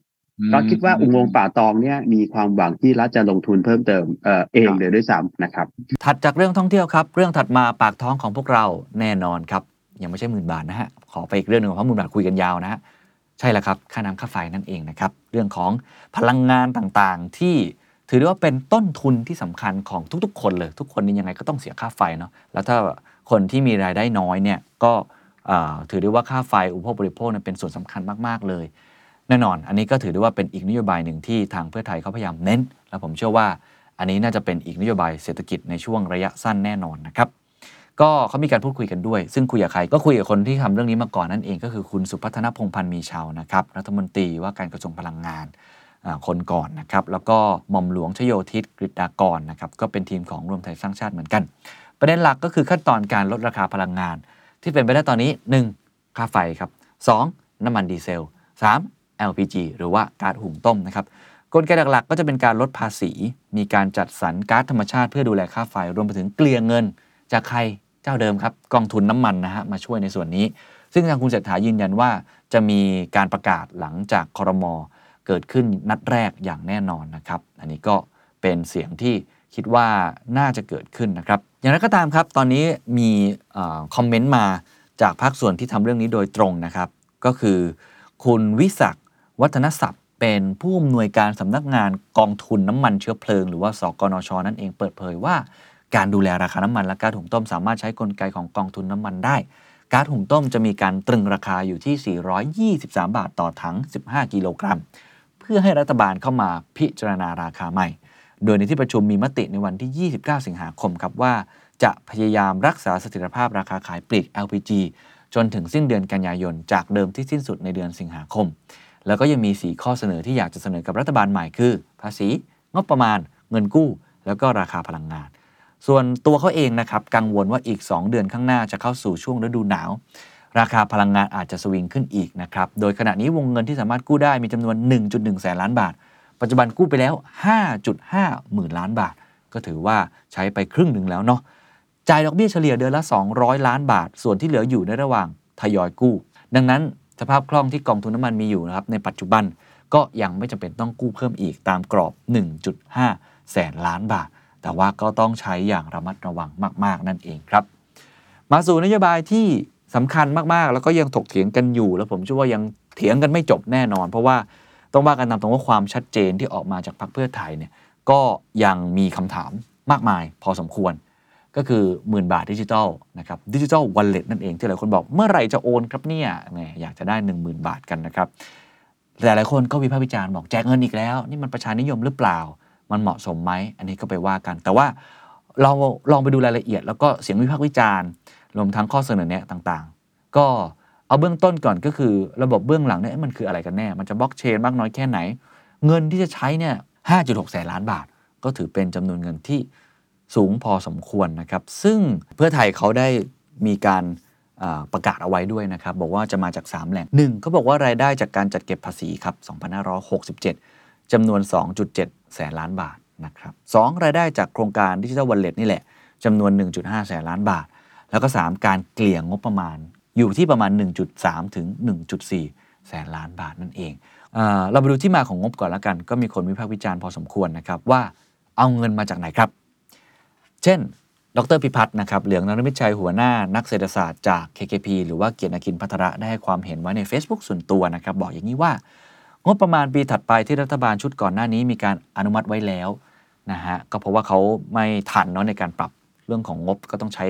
ก็คิดว่าอุโมงค์ป่าตองเนี่ยมีความหวังที่รัฐจะลงทุนเพิ่มเติมเอ่อเองเลยด้วยซ้ำนะครับ ถัดจากเรื่องท่องเที่ยวครับ เรื่องถัดมาปากท้องของพวกเราแน่นอนครับ ยังไม่ใช่หมื่นบาทนะฮะ ขอไปอีกเรื่องหนึ่งเพราะหมื่นบาทคุยกันยาวนะฮะ ใช่แล้วครับ ค่าน้ำค่าไฟนั่นเองนะครับ เรื่องของพลังงานต่างๆที่ ถือได้ว่าเป็นต้นทุนที่สำคัญของทุกๆ คนเลย ทุกคนนี่ยังไงก็ต้องเสียค่าไฟเนาะแล้วถ้าคนที่มีรายได้น้อยเนี่ยก็ถือได้ว่าค่าไฟอุปโภคบริโภคเนี่ยเป็นส่วนสำคัญมากๆเลย แน่นอน อันนี้ก็ถือได้ว่าเป็นอีกนโยบายหนึ่งที่ทางเพื่อไทยเขาพยายามเน้น และผมเชื่อว่าอันนี้น่าจะเป็นอีกนโยบายเศรษฐกิจในช่วงระยะสั้นแน่นอนนะครับก็เขามีการพูดคุยกันด้วย ซึ่งคุยกับใครก็คุยกับคนที่ทำเรื่องนี้มาก่อนนั่นเองก็คือคุณสุพัฒนพงพันธ์มีชาวนะครับรัฐมนตรีว่าการกระทรวงพลังงาน คนก่อนนะครับแล้วก็หม่อมหลวงชโยธิตกฤษดากรนะครับก็เป็นทีมของรวมไทยสร้างชาติเหมือนกัน ประเด็นหลักก็คือขั้นตอนการลดราคาพลังงาน ที่เป็นไปได้ตอนนี้ 1. ค่าไฟครับ 2. น้ำมันดีเซล 3. LPG หรือว่าก๊าซหุงต้มนะครับกลไกหลักๆ ก็จะเป็นการลดภาษี มีการจัดสรรก๊าซธรรมชาติเพื่อดูแลค่าไฟ รวมไปถึงเกลี่ยเงิน จากใครเจ้าเดิมครับ กองทุนน้ำมันนะฮะมาช่วยในส่วนนี้ ซึ่งทางคุณเศรษฐายืนยันว่าจะมีการประกาศหลังจากคอรมอ เกิดขึ้นนัดแรกอย่างแน่นอนนะครับ อันนี้ก็เป็นเสียงที่คิดว่าน่าจะเกิดขึ้นนะครับ อย่างไรก็ตามครับ ตอนนี้มีอคอมเมนต์มาจากภาคส่วนที่ทำเรื่องนี้โดยตรงนะครับ ก็คือ คุณวิศักดิ์วัฒนศัพท์ เป็นผู้อำนวยการสำนักงานกองทุนน้ำมันเชื้อเพลิง หรือว่าสกนช นั่นเองเปิดเผยว่า การดูแลราคาน้ำมันและก๊าซหุงต้ม สามารถใช้กลไกของกองทุนน้ำมันได้ก๊าซหุงต้มจะมีการตรึงราคาอยู่ที่ 423 บาทต่อถัง 15 กิโลกรัม พื่อให้รัฐบาลเข้ามาพิจารณาราคาใหม่ โดยในที่ประชุมมีมติในวันที่ 29 สิงหาคมครับว่า จะพยายามรักษาเสถียรภาพราคาขายปลีก LPG จนถึงสิ้นเดือนกันยายน จากเดิมที่สิ้นสุดในเดือนสิงหาคม แล้วก็ยังมี 4 ข้อเสนอที่อยากจะเสนอกับรัฐบาลใหม่คือ ภาษี งบประมาณ เงินกู้ แล้วก็ราคาพลังงาน ส่วนตัวเขาเองนะครับกังวลว่าอีก 2 เดือนข้างหน้าจะเข้าสู่ช่วงฤดูหนาว ราคาพลังงานอาจจะสวิงขึ้นอีกนะครับ โดยขณะนี้วงเงินที่สามารถกู้ได้มีจำนวน 1.1 แสนล้านบาท ปัจจุบันกู้ไปแล้ว 5.5 หมื่นล้านบาท ก็ถือว่าใช้ไปครึ่งหนึ่งแล้วเนาะ จ่ายดอกเบี้ยเฉลี่ยเดือนละ 200 ล้านบาท ส่วนที่เหลืออยู่ในระหว่างทยอยกู้ ดังนั้นสภาพคล่องที่กองทุนน้ำมันมีอยู่นะครับในปัจจุบันก็ยังไม่จำเป็นต้องกู้เพิ่มอีกตามกรอบ 1.5 แสนล้านบาท แต่ว่าก็ต้องใช้อย่างระมัดระวังมาก ๆ นั่นเองครับ มาสู่นโยบายที่ สำคัญมากๆ แล้วก็ยังถกเถียงกันอยู่ แล้วผมเชื่อว่ายังเถียงกันไม่จบแน่นอน เพราะว่าต้องว่ากันตามตรงว่าความชัดเจนที่ออกมาจากพรรคเพื่อไทยเนี่ยก็ยังมีคำถามมากมาย พอสมควร ก็คือหมื่นบาทดิจิทัลนะครับดิจิทัลวันเล็ตนั่นเองที่หลายคนบอกเมื่อไหร่จะโอนครับเนี่ยอยากจะได้ 1 0,000 บาทกันนะครับแต่หลายคนก็วิพากษ์วิจารณ์บอกแจกเงินอีกแล้ว นี่มันประชานิยมหรือเปล่า มันเหมาะสมไหมอันนี้ก็ไปว่ากัน แต่ว่าเราลองไปดูรายละเอียด แล้วก็เสียงวิพากษ์วิจารณ์ รวมทั้งข้อเสนอแนะต่างๆ ก็เอาเบื้องต้นก่อนก็คือระบบเบื้องหลังเนี่ยมันคืออะไรกันแน่ มันจะบล็อกเชนมากน้อยแค่ไหน เงินที่จะใช้เนี่ย 5.6 แสนล้านบาท ก็ถือเป็นจำนวนเงินที่สูงพอสมควรนะครับ ซึ่งเพื่อไทยเขาได้มีการประกาศเอาไว้ด้วยนะครับ บอกว่าจะมาจาก 3 แหล่งหนึ่งเขาบอกว่ารายได้จากการจัดเก็บภาษีครับ2567จำนวน 2.7 แสนล้านบาทนะครับสองรายได้จากโครงการดิจิทัลวอลเล็ตนี่แหละจำนวน 1.5 แสนล้านบาท แล้วก็ 3 การเกลี่ยงบประมาณ อยู่ที่ประมาณ 1.3 ถึง 1.4 แสนล้านบาทนั่นเองเอเราไปดูที่มาของงบก่อนละกัน ก็มีคนวิพากษ์วิจารณ์พอสมควรนะครับว่าเอาเงินมาจากไหนครับ เช่น ดรพิพัฒน์นะครับ เหลืองนรมิตชัยหัวหน้านักเศรษฐศาสตร์จาก KKP หรือว่าเกียรตินาคินพัทระได้ให้ความเห็นไว้ใน Facebook ส่วนตัวนะครับ บอกอย่างนี้ว่า งบประมาณปีถัดไปที่รัฐบาลชุดก่อนหน้านี้มีการอนุมัติไว้แล้วนะฮะก็เพราะว่าเขาไม่ทันเนาะในการปรับเรื่องของงบก็ต้องใช้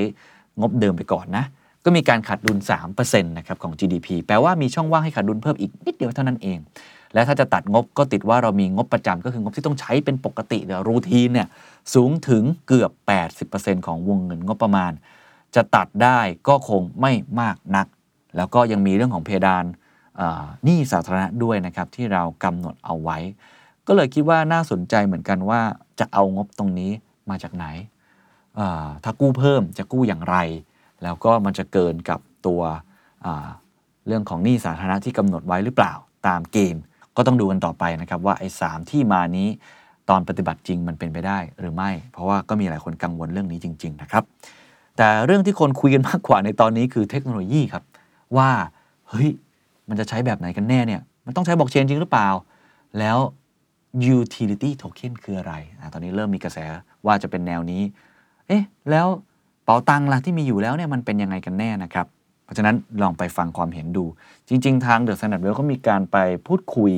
งบเดิมไปก่อนนะ ก็มีการขาดดุล3%นะครับของ GDP แปลว่ามีช่องว่างให้ขาดดุลเพิ่มอีกนิดเดียวเท่านั้นเอง และถ้าจะตัดงบก็ติดว่าเรามีงบประจำก็คืองบที่ต้องใช้เป็นปกติเดี๋ยวรูทีนเนี่ยสูงถึงเกือบ 80%ของวงเงินงบประมาณ จะตัดได้ก็คงไม่มากนัก แล้วก็ยังมีเรื่องของเพดานหนี้สาธารณะด้วยนะครับที่เรากำหนดเอาไว้ ก็เลยคิดว่าน่าสนใจเหมือนกันว่าจะเอางบตรงนี้มาจากไหน ถ้ากู้เพิ่มจะกู้อย่างไร แล้วก็มันจะเกินกับตัวเรื่องของหนี้สาธารณะที่กำหนดไว้หรือเปล่าตามเกณฑ์ก็ต้องดูกันต่อไปนะครับว่าไอ้สามที่มานี้ตอนปฏิบัติจริงมันเป็นไปได้หรือไม่ เพราะว่าก็มีหลายคนกังวลเรื่องนี้จริง ๆ นะครับ แต่เรื่องที่คนคุยกันมากกว่าในตอนนี้คือเทคโนโลยีครับ ว่าเฮ้ยมันจะใช้แบบไหนกันแน่เนี่ยมันต้องใช้บล็อกเชนจริงหรือเปล่า แล้ว utility token คืออะไรอตอนนี้เริ่มมีกระแสว่าจะเป็นแนวนี้ เอ๊ะแล้วเป๋าตังล่ะที่มีอยู่แล้วเนี่ยมันเป็นยังไงกันแน่นะครับ เพราะฉะนั้นลองไปฟังความเห็นดู จริง ๆ ทาง THE STANDARD WEALTH ก็มีการไปพูดคุย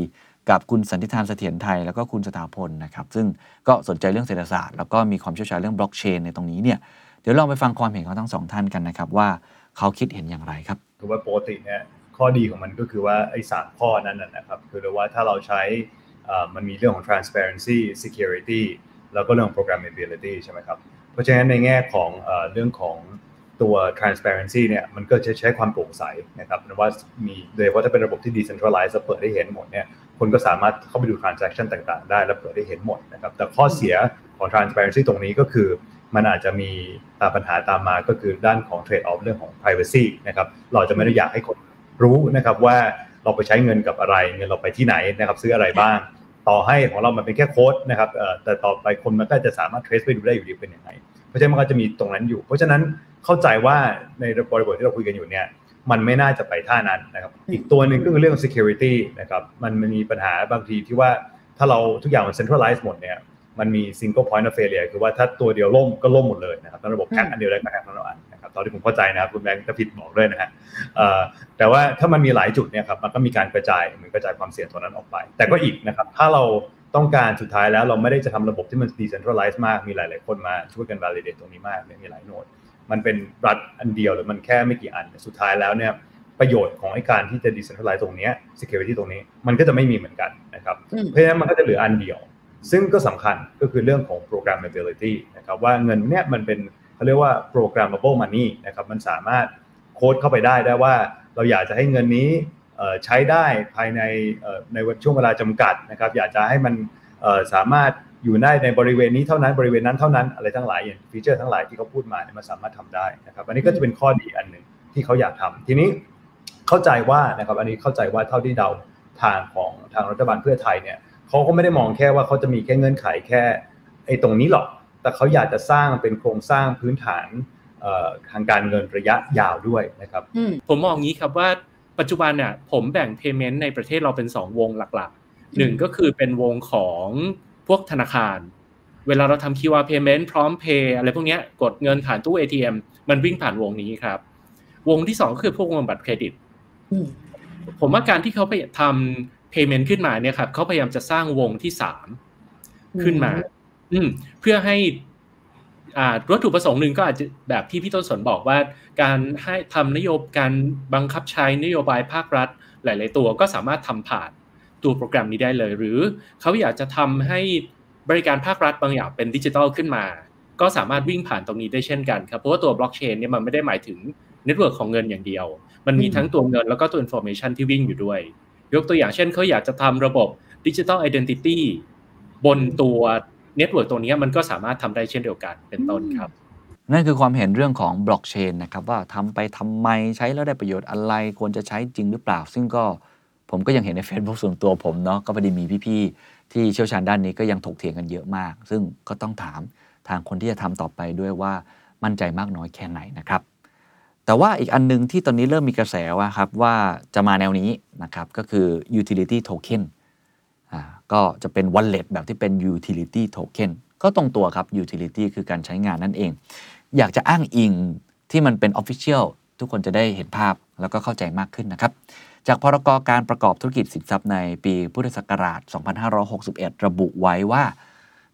กับคุณสันติธานเสถียรไทยแล้วก็คุณสถาพน์นะครับ ซึ่งก็สนใจเรื่องเศรษฐศาสตร์แล้วก็มีความเชี่ยวชาญเรื่องบล็อกเชนในตรงนี้เนี่ยเดี๋ยวลองไปฟังความเห็นของทั้งสองท่านกันนะครับว่าเขาคิดเห็นอย่างไรครับคือว่าปกติเนี่ยข้อดีของมันก็คือว่าไอ้สามข้อนั้นนะครับ คือว่าถ้าเราใช้มันมีเรื่องของ transparency security แล้วก็เรื่องของ programmability ใช่ไหมครับ เพราะฉะนั้นในแง่ของเรื่องของตัว transparency เนี่ยมันก็จะใช้ความโปร่งใสนะครับว่ามีโดยเฉพาะถ้าเป็นระบบที่ decentralized เปิดได้เห็นหมดเนี่ยคนก็สามารถเข้าไปดู transaction ต่างๆ ได้ แล้วเปิดได้เห็นหมดนะครับแต่ข้อเสียของ transparency ตรงนี้ก็คือ มันอาจจะมีปัญหาตามมาก็คือด้านของ trade off เรื่องของ privacy นะครับเราจะไม่ได้อยากให้คนรู้นะครับว่าเราไปใช้เงินกับอะไร เงินเราไปที่ไหนนะครับซื้ออะไรบ้าง ต่อให้ของเรามันเป็นแค่โค้ดนะครับแต่ต่อไปคนมันก็จะสามารถ trace ไปดูได้อยู่ดีเป็นยังไงเพราะฉะนั้นมันก็จะมีตรงนั้นอยู่ เพราะฉะนั้นเข้าใจว่าในบริบทที่เราคุยกันอยู่เนี่ยมันไม่น่าจะไปท่านั้นนะครับอีกตัวหนึ่งก็คือเรื่อง security นะครับมันมันมีปัญหาบางทีที่ว่าถ้าเราทุกอย่างมัน centralize หมดเนี่ย มันมี single point of failure คือว่าถ้าตัวเดียวล่มก็ล่มหมดเลยนะครับระบบแพ็กอันเดียวได้ก็แพ็กทั้งอันนะครับตอนที่ผมเข้าใจนะครับคุณแบงค์จะผิดบอกด้วยนะฮะแต่ว่าถ้ามันมีหลายจุดเนี่ยครับมันก็มีการกระจายเหมือนกระจายความเสี่ยงตัวนั้นออกไป แต่ก็อีกนะครับถ้าเราต้องการสุดท้ายแล้วเราไม่ได้จะทำระบบที่มัน decentralize มากมีหลาย ๆ คนมาช่วยกัน validate ตรงนี้มากมีหลายโนดมันเป็นรัฐอันเดียวหรือมันแค่ไม่กี่อันสุดท้ายแล้วเนี่ยประโยชน์ของไอ้การที่จะ decentralize ตรงนี้ security ตรงนี้มันก็จะไม่มีเหมือนกันนะครับเพราะฉะนั้นมันก็จะเหลืออันเดียว ซึ่งก็สำคัญก็คือเรื่องของ programmability นะครับว่าเงินเนี้ยมันเป็นเขาเรียกว่า programmable money นะครับมันสามารถโค้ดเข้าไปได้ได้ว่า เราอยากจะให้เงินนี้ใช้ได้ภายในในช่วงเวลาจำกัดนะครับอยากจะให้มันสามารถอยู่ได้ในบริเวณนี้เท่านั้นบริเวณนั้นเท่านั้นอะไรทั้งหลายอย่างฟีเจอร์ทั้งหลายที่เขาพูดมาเนี่ยมันสามารถทำได้นะครับอันนี้ก็จะเป็นข้อดีอันหนึ่งที่เขาอยากทำทีนี้เข้าใจว่านะครับอันนี้เข้าใจว่าเท่าที่เดาทางของทางรัฐบาลเพื่อไทยเนี่ย เขาก็ไม่ได้มองแค่ว่าเขาจะมีแค่เงื่อนไขแค่ไอ้ตรงนี้หรอก แต่เขาอยากจะสร้างเป็นโครงสร้างพื้นฐานทางการเงินระยะยาวด้วยนะครับผมมองงี้ครับว่าปัจจุบันเนี่ยผมแบ่ง payment ในประเทศเราเป็น 2 วงหลักๆหนึ่งก็คือเป็นวงของพวกธนาคาร เวลาเราทำ QR payment พร้อม pay อะไรพวกนี้กดเงินผ่านตู้ ATM มันวิ่งผ่านวงนี้ครับ วงที่สองคือพวกวงบัตรเครดิต ผมว่าการที่เขาไปทำ payment ขึ้นมาเนี่ยครับเขาพยายามจะสร้างวงที่สามขึ้นมา อืเพื่อให้วัตถุประสงค์หนึ่งก็อาจจะแบบที่พี่ต้นสนบอกว่า การให้ทำนโยบการบังคับใช้นโยบายภาครัฐ หลาย ๆ ตัวก็สามารถทำผ่านตัวโปรแกรมนี้ได้เลย หรือเขาอยากจะทำให้บริการภาครัฐบางอย่างเป็นดิจิทัลขึ้นมา ก็สามารถวิ่งผ่านตรงนี้ได้เช่นกันครับเพราะว่าตัวบล็อกเชนเนี่ยมันไม่ได้หมายถึงnetwork ของเงินอย่างเดียว มันมีทั้งตัวเงินแล้วก็ตัว information ที่วิ่งอยู่ด้วย ยกตัวอย่างเช่นเขาอยากจะทำระบบ digital identity บนตัว network ตัวนี้มันก็สามารถทำได้เช่นเดียวกันเป็นต้นครับ นั่นคือความเห็นเรื่องของบล็อกเชนนะครับว่าทำไปทำไมใช้แล้วได้ประโยชน์อะไรควรจะใช้จริงหรือเปล่า ซึ่งก็ผมก็ยังเห็นใน Facebook ส่วนตัวผมเนาะก็พอดีมีพี่ๆที่เชี่ยวชาญด้านนี้ก็ยังถกเถียงกันเยอะมาก ซึ่งก็ต้องถามทางคนที่จะทำต่อไปด้วยว่ามั่นใจมากน้อยแค่ไหนนะครับ แต่ว่าอีกอันนึงที่ตอนนี้เริ่มมีกระแสว่าครับว่าจะมาแนวนี้นะครับก็คือ utility token อ่าก็จะเป็น wallet แบบที่เป็น utility token ก็ตรงตัวครับ utility คือการใช้งานนั่นเอง อยากจะอ้างอิงที่มันเป็น official ทุกคนจะได้เห็นภาพแล้วก็เข้าใจมากขึ้นนะครับ จากพรกการประกอบธุรกิจสินทรัพย์ในปีพุทธศักราช 2561 ระบุไว้ว่า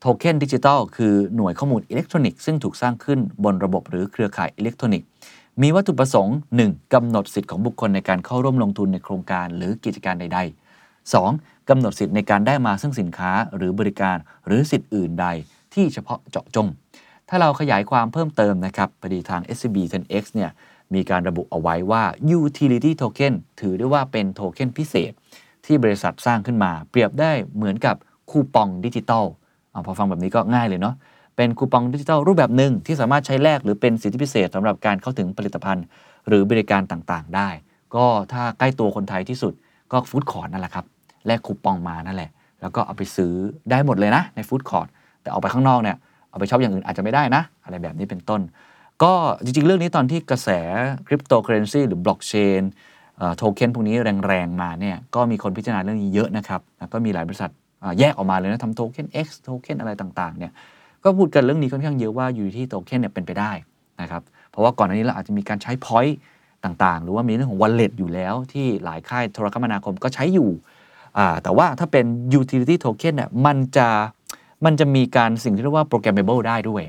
โทเค็นดิจิทัลคือหน่วยข้อมูลอิเล็กทรอนิกส์ซึ่งถูกสร้างขึ้นบนระบบหรือเครือข่ายอิเล็กทรอนิกส์ มีวัตถุประสงค์ 1. กำหนดสิทธิ์ของบุคคลในการเข้าร่วมลงทุนในโครงการหรือกิจการใด ๆ 2. กำหนดสิทธิ์ในการได้มาซึ่งสินค้าหรือบริการหรือสิทธิ์อื่นใด ที่เฉพาะเจาะจง ถ้าเราขยายความเพิ่มเติมนะครับพอดีทาง SCB 10X เนี่ยมีการระบุเอาไว้ว่า utility token ถือได้ว่าเป็นโทเค็นพิเศษ ที่บริษัทสร้างขึ้นมา เปรียบได้เหมือนกับคูปองดิจิตอลอ๋อพอฟังแบบนี้ก็ง่ายเลยเนาะ เป็นคูปองดิจิตอลรูปแบบหนึ่งที่สามารถใช้แลกหรือเป็นสิทธิพิเศษสำหรับการเข้าถึงผลิตภัณฑ์ หรือบริการต่างๆ ได้ ก็ถ้าใกล้ตัวคนไทยที่สุดก็ฟู้ดคอร์ทนั่นแหละครับแลกคูปองมานั่นแหละ แล้วก็เอาไปซื้อได้หมดเลยนะในฟู้ดคอร์ทแต่เอาไปข้างนอกเนี่ยเอาไปช็อปอย่างอื่นอาจจะไม่ได้นะ อะไรแบบนี้เป็นต้น ก็จริงๆ เรื่องนี้ตอนที่กระแสคริปโตเคอเรนซีหรือบล็อกเชนโทเค็นพวกนี้แรงๆ มาเนี่ยก็มีคนพิจารณาเรื่องนี้เยอะนะครับแล้วก็มีหลายบริษัทแยกออกมาเลยนะทำโทเค็น X โทเค็นอะไรต่างๆเนี่ย ก็พูดกันเรื่องนี้ค่อนข้างเยอะว่า Utility Token เนี่ยเป็นไปได้นะครับเพราะว่าก่อนหน้านี้เราอาจจะมีการใช้ point ต่างๆ หรือว่ามีเรื่องของ wallet อยู่แล้วที่หลายค่ายโทรคมนาคมก็ใช้อยู่ แต่ว่าถ้าเป็น utility token เนี่ยมันจะมันจะมีการสิ่งที่เรียกว่า programmable ได้ด้วย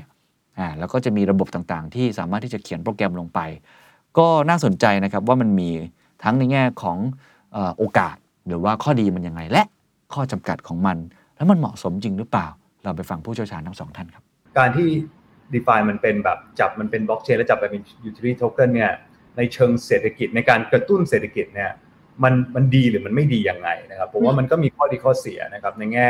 อ่าแล้วก็จะมีระบบต่างๆ ที่สามารถที่จะเขียนโปรแกรมลงไป ก็น่าสนใจนะครับว่ามันมีทั้งในแง่ของอโอกาส หรือว่าข้อดีมันยังไงและข้อจำกัดของมัน แล้วมันเหมาะสมจริงหรือเปล่า เราไปฟังผู้เชี่ยวชาญทั้งสองท่านครับ การที่ DeFi มันเป็นแบบจับมันเป็นบล็อกเชนและจับไปเป็น utility token เนี่ยในเชิงเศรษฐกิจในการกระตุ้นเศรษฐกิจเนี่ยมันมันดีหรือมันไม่ดียังไงนะครับผมว่ามันก็มีข้อดีข้อเสียนะครับในแง่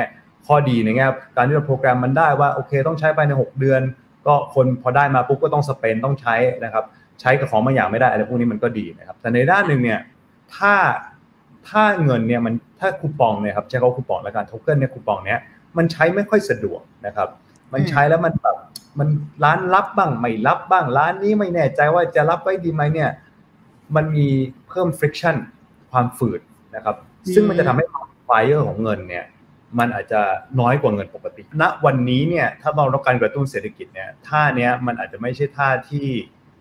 ข้อดีในแง่การที่เราโปรแกรมมันได้ว่าโอเค ต้องใช้ภายใน 6 เดือน ก็คนพอได้มาปุ๊บก็ต้องสเปนต้องใช้นะครับใช้กับของบางอย่างไม่ได้อะไรพวกนี้มันก็ดีนะครับแต่ในด้านหนึ่งเนี่ยถ้าถ้าเงินเนี่ยมันถ้าคูปองเนี่ยครับใช้เขาคูปองและการโทเค็นเนี่ยคูปองเนี่ย มันใช้ไม่ค่อยสะดวกนะครับ มันใช้แล้วมันแบบมันร้านรับบ้างไม่รับบ้างร้านนี้ไม่แน่ใจว่าจะรับไว้ดีไหมเนี่ย มันมีเพิ่ม friction ความฝืดนะครับ ซึ่งมันจะทำให้ multiplier ของเงินเนี่ย มันอาจจะน้อยกว่าเงินปกติณวันนี้เนี่ย ถ้าเราต้องการกระตุ้นเศรษฐกิจเนี่ยท่าเนี้ยมันอาจจะไม่ใช่ท่าที่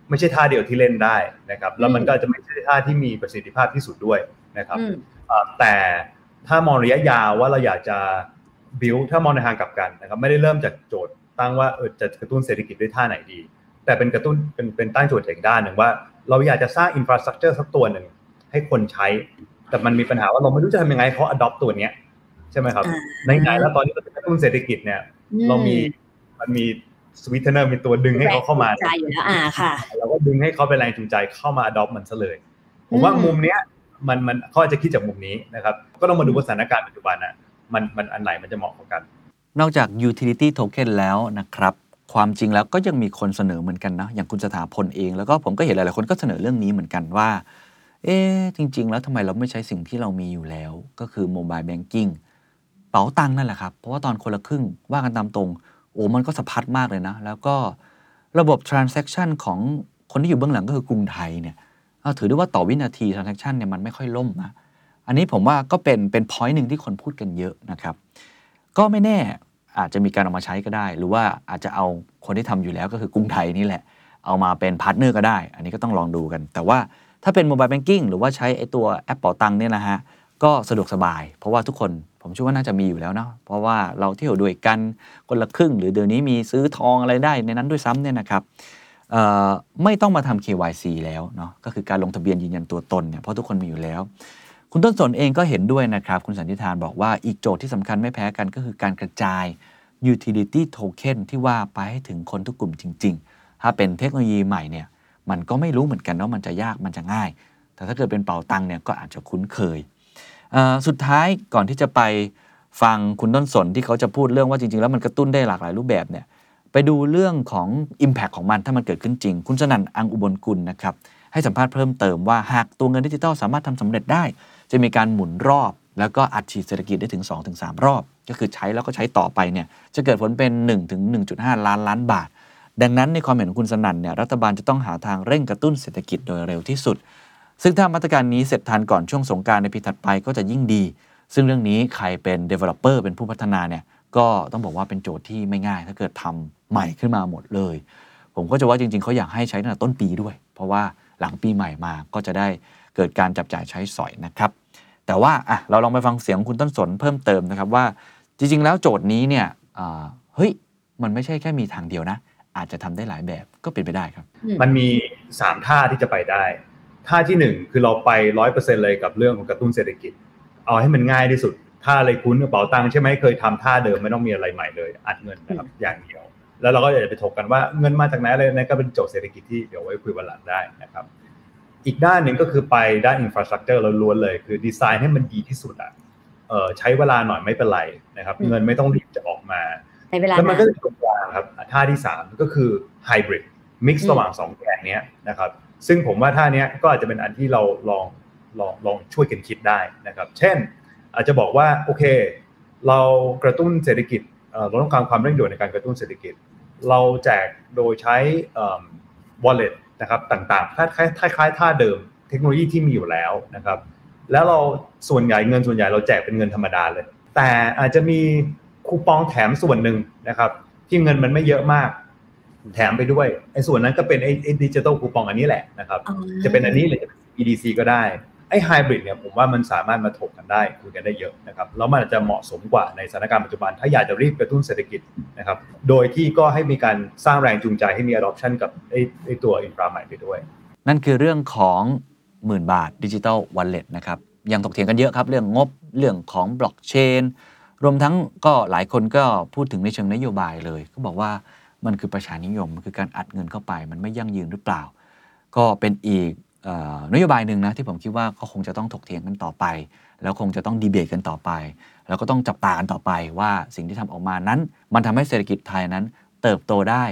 ไม่ใช่ท่าเดียวที่เล่นได้นะครับ แล้วมันก็อาจจะไม่ใช่ท่าที่มีประสิทธิภาพที่สุดด้วยนะครับอืมเอ่อแต่ถ้ามองระยะยาวว่าเราอยากจะ build ถ้ามองในทางกลับกันนะครับไม่ได้เริ่มจากโจทย์ตั้งว่าเออจะกระตุ้นเศรษฐกิจด้วยท่าไหนดี แต่เป็นกระตุ้นเป็นเป็นตั้งโจทย์อีกด้านหนึ่งว่า เราอยากจะสร้าง infrastructure สักตัวหนึ่งให้คนใช้ แต่มันมีปัญหาว่าเราไม่รู้จะทำยังไงให้เขา adopt ตัวเนี้ยใช่ไหมครับอ่าในไหนๆแล้วตอนนี้เราจะกระตุ้นเศรษฐกิจเนี่ยเรามีมันมีสวิตเทอร์มีตัวดึงให้เขาเข้ามาแรงจูงใจอยู่แล้วอ่าค่ะเราก็ดึงให้เขาเป็นแรงจูงใจเข้ามา adopt มันซะเลย ผมว่าอืมมุมเนี้ยมันมันเขาอาจจะคิดจากมุมนี้นะครับ ก็ต้องมาดูว่าสถานการณ์ปัจจุบันน่ะ มันมันอันไหนมันจะเหมาะกว่ากัน นอกจาก utility token แล้วนะครับ ความจริงแล้วก็ยังมีคนเสนอเหมือนกันนะอย่างคุณสถาพลเอง แล้วก็ผมก็เห็นหลาย ๆ คนก็เสนอเรื่องนี้เหมือนกันว่า เอ๊จริง ๆ แล้วทำไมเราไม่ใช้สิ่งที่เรามีอยู่แล้ว ก็คือ mobile banking เป๋าตังนั่นแหละครับ เพราะว่าตอนคนละครึ่งว่ากันตามตรง โอ้มันก็สะพัดมากเลยนะ แล้วก็ระบบ transaction ของคนที่อยู่เบื้องหลังก็คือกรุงไทยเนี่ยถือได้ว่าต่อวินาที transaction เนี่ยมันไม่ค่อยล่มนะ อันนี้ผมว่าก็เป็นเป็น point หนึ่งที่คนพูดกันเยอะนะครับ ก็ไม่แน่อาจจะมีการเอามาใช้ก็ได้ หรือว่าอาจจะเอาคนที่ทำอยู่แล้วก็คือกรุงไทยนี่แหละ เอามาเป็น partner ก็ได้ อันนี้ก็ต้องลองดูกัน แต่ว่าถ้าเป็น mobile banking หรือว่าใช้ไอ้ตัวแอปเป๋าตังเนี่ยนะฮะก็สะดวกสบาย เพราะว่าทุกคนผมเชื่อว่าน่าจะมีอยู่แล้วเนาะเพราะว่าเราเที่ยวด้วยกันคนละครึ่ง หรือเดี๋ยวนี้มีซื้อทองอะไรได้ในนั้นด้วยซ้ำเนี่ยนะครับไม่ต้องมาทำ KYC แล้วเนาะก็คือการลงทะเบียนยืนยันตัวตนเนี่ยเพราะทุกคนมีอยู่แล้ว คุณต้นสนเองก็เห็นด้วยนะครับ คุณสันติธานบอกว่าอีกโจทย์ที่สำคัญไม่แพ้กันก็คือการกระจาย utility token ที่ว่าไปให้ถึงคนทุกกลุ่มจริง ๆ ถ้าเป็นเทคโนโลยีใหม่เนี่ยมันก็ไม่รู้เหมือนกันว่ามันจะยากมันจะง่าย แต่ถ้าเกิดเป็นเป่าตังค์เนี่ยก็อาจจะคุ้นเคย สุดท้ายก่อนที่จะไปฟังคุณต้นสนที่เขาจะพูดเรื่องว่าจริง ๆ แล้วมันกระตุ้นได้หลากหลายรูปแบบเนี่ยไปดูเรื่องของ Impact ของมันถ้ามันเกิดขึ้นจริง คุณสนั่นอังอุบลกุลนะครับให้สัมภาษณ์เพิ่มเติมว่าหากตัวเงินดิจิทัลสามารถทำสำเร็จได้ จะมีการหมุนรอบ แล้วก็อัดฉีดเศรษฐกิจได้ถึง 2-3 รอบ ก็คือใช้แล้วก็ใช้ต่อไปเนี่ยจะเกิดผลเป็น 1-1.5 ล้านล้านบาท ดังนั้นในความเห็นของคุณสนั่นเนี่ยรัฐบาลจะต้องหาทางเร่งกระตุ้นเศรษฐกิจโดยเร็วที่สุด ซึ่งถ้ามาตรการนี้เสร็จทันก่อนช่วงสงการในปีถัดไปก็จะยิ่งดี ซึ่งเรื่องนี้ใครเป็น developer เป็นผู้พัฒนาเนี่ยก็ต้องบอกว่าเป็นโจทย์ที่ไม่ง่าย ถ้าเกิดทำใหม่ขึ้นมาหมดเลย ผมก็จะว่าจริงๆเขาอยากให้ใช้ตั้งแต่ต้นปีด้วย เพราะว่าหลังปีใหม่มาก็จะได้ เกิดการจับจ่ายใช้สอยนะครับ แต่ว่าอะเราลองไปฟังเสียงคุณต้นสนเพิ่มเติมนะครับว่าจริง ๆ แล้วโจทย์นี้เนี่ยอ่าเฮ้ยมันไม่ใช่แค่มีทางเดียวนะ อาจจะทำได้หลายแบบก็เป็นไปได้ครับ มันมี 3 ท่าที่จะไปได้ ท่าที่ 1 คือเราไปร้อยเปอร์เซ็นเลยกับเรื่องของกระตุ้นเศรษฐกิจ เอาให้มันง่ายที่สุดท่าอะไรคุ้นกระเป๋าตังค์ใช่ไหมเคยทำท่าเดิมไม่ต้องมีอะไรใหม่เลย อัดเงินนะครับอย่างเดียว แล้วเราก็จะไปถกกันว่าเงินมาจากไหนอะไรนั่นก็เป็นโจทย์เศรษฐกิจที่เดี๋ยวไว้คุยวันหลังได้นะครับ อีกด้านหนึ่งก็คือไปด้าน infrastructure ล้วนๆเลย คือดีไซน์ให้มันดีที่สุดอะเออใช้เวลาหน่อยไม่เป็นไรนะครับ เงินไม่ต้องรีบจะออกมาในเวลาแล้วมันนานก็จะตรงกลางครับท่าที่3ก็คือ hybrid mix ระหว่าง2แกนเนี้ยนะครับซึ่งผมว่าท่าเนี้ยก็อาจจะเป็นอันที่เราลองลองลองช่วยกันคิดได้นะครับ เช่น อาจจะบอกว่าโอเค เรากระตุ้นเศรษฐกิจเอ่อเราต้องการความเร่งด่วนในการกระตุ้นเศรษฐกิจ เราแจกโดยใช้เอ่อ wallet นะครับต่างๆคล้ายๆคล้ายๆท่าเดิมเทคโนโลยีที่มีอยู่แล้วนะครับ แล้วเราส่วนใหญ่เงินส่วนใหญ่เราแจกเป็นเงินธรรมดาเลย แต่อาจจะมีคูปองแถมส่วนหนึ่งนะครับที่เงินมันไม่เยอะมาก แถมไปด้วยไอ้ส่วนนั้นก็เป็นไอ้ไอ้ดิจิตอลคูปองอันนี้แหละนะครับอ๋อจะเป็นอันนี้หรือจะเป็น EDC ก็ได้ ไอ้ไฮบริดเนี่ยผมว่ามันสามารถมาถกกันได้คุยกันได้เยอะนะครับแล้วมันอาจจะเหมาะสมกว่าในสถานการณ์ปัจจุบัน ถ้าอยากจะรีบกระตุ้นเศรษฐกิจนะครับโดยที่ก็ให้มีการสร้างแรงจูงใจให้มี adoption กับไอ้ไอ้ตัวอินฟราใหม่ไปด้วย นั่นคือเรื่องของหมื่นบาทดิจิ t a ลวอลเล็ตนะครับยังถกเถียงกันเยอะครับ เรื่องงบเรื่องของบล็อกเชนรวมทั้งก็หลายคนก็พูดถึงในเชิงนโยบายเลย ก็บอกว่ามันคือประชานิยมมันคือการอัดเงินเข้าไป มันไม่ยั่งยืนหรือเปล่า ก็เป็นอีก นโยบายหนึ่งนะที่ผมคิดว่าก็คงจะต้องถกเถียงกันต่อไป แล้วคงจะต้องดีเบตกันต่อไป แล้วก็ต้องจับตากันต่อไปว่าสิ่งที่ทำออกมานั้น มันทำให้เศรษฐกิจไทยนั้น เติบโตได้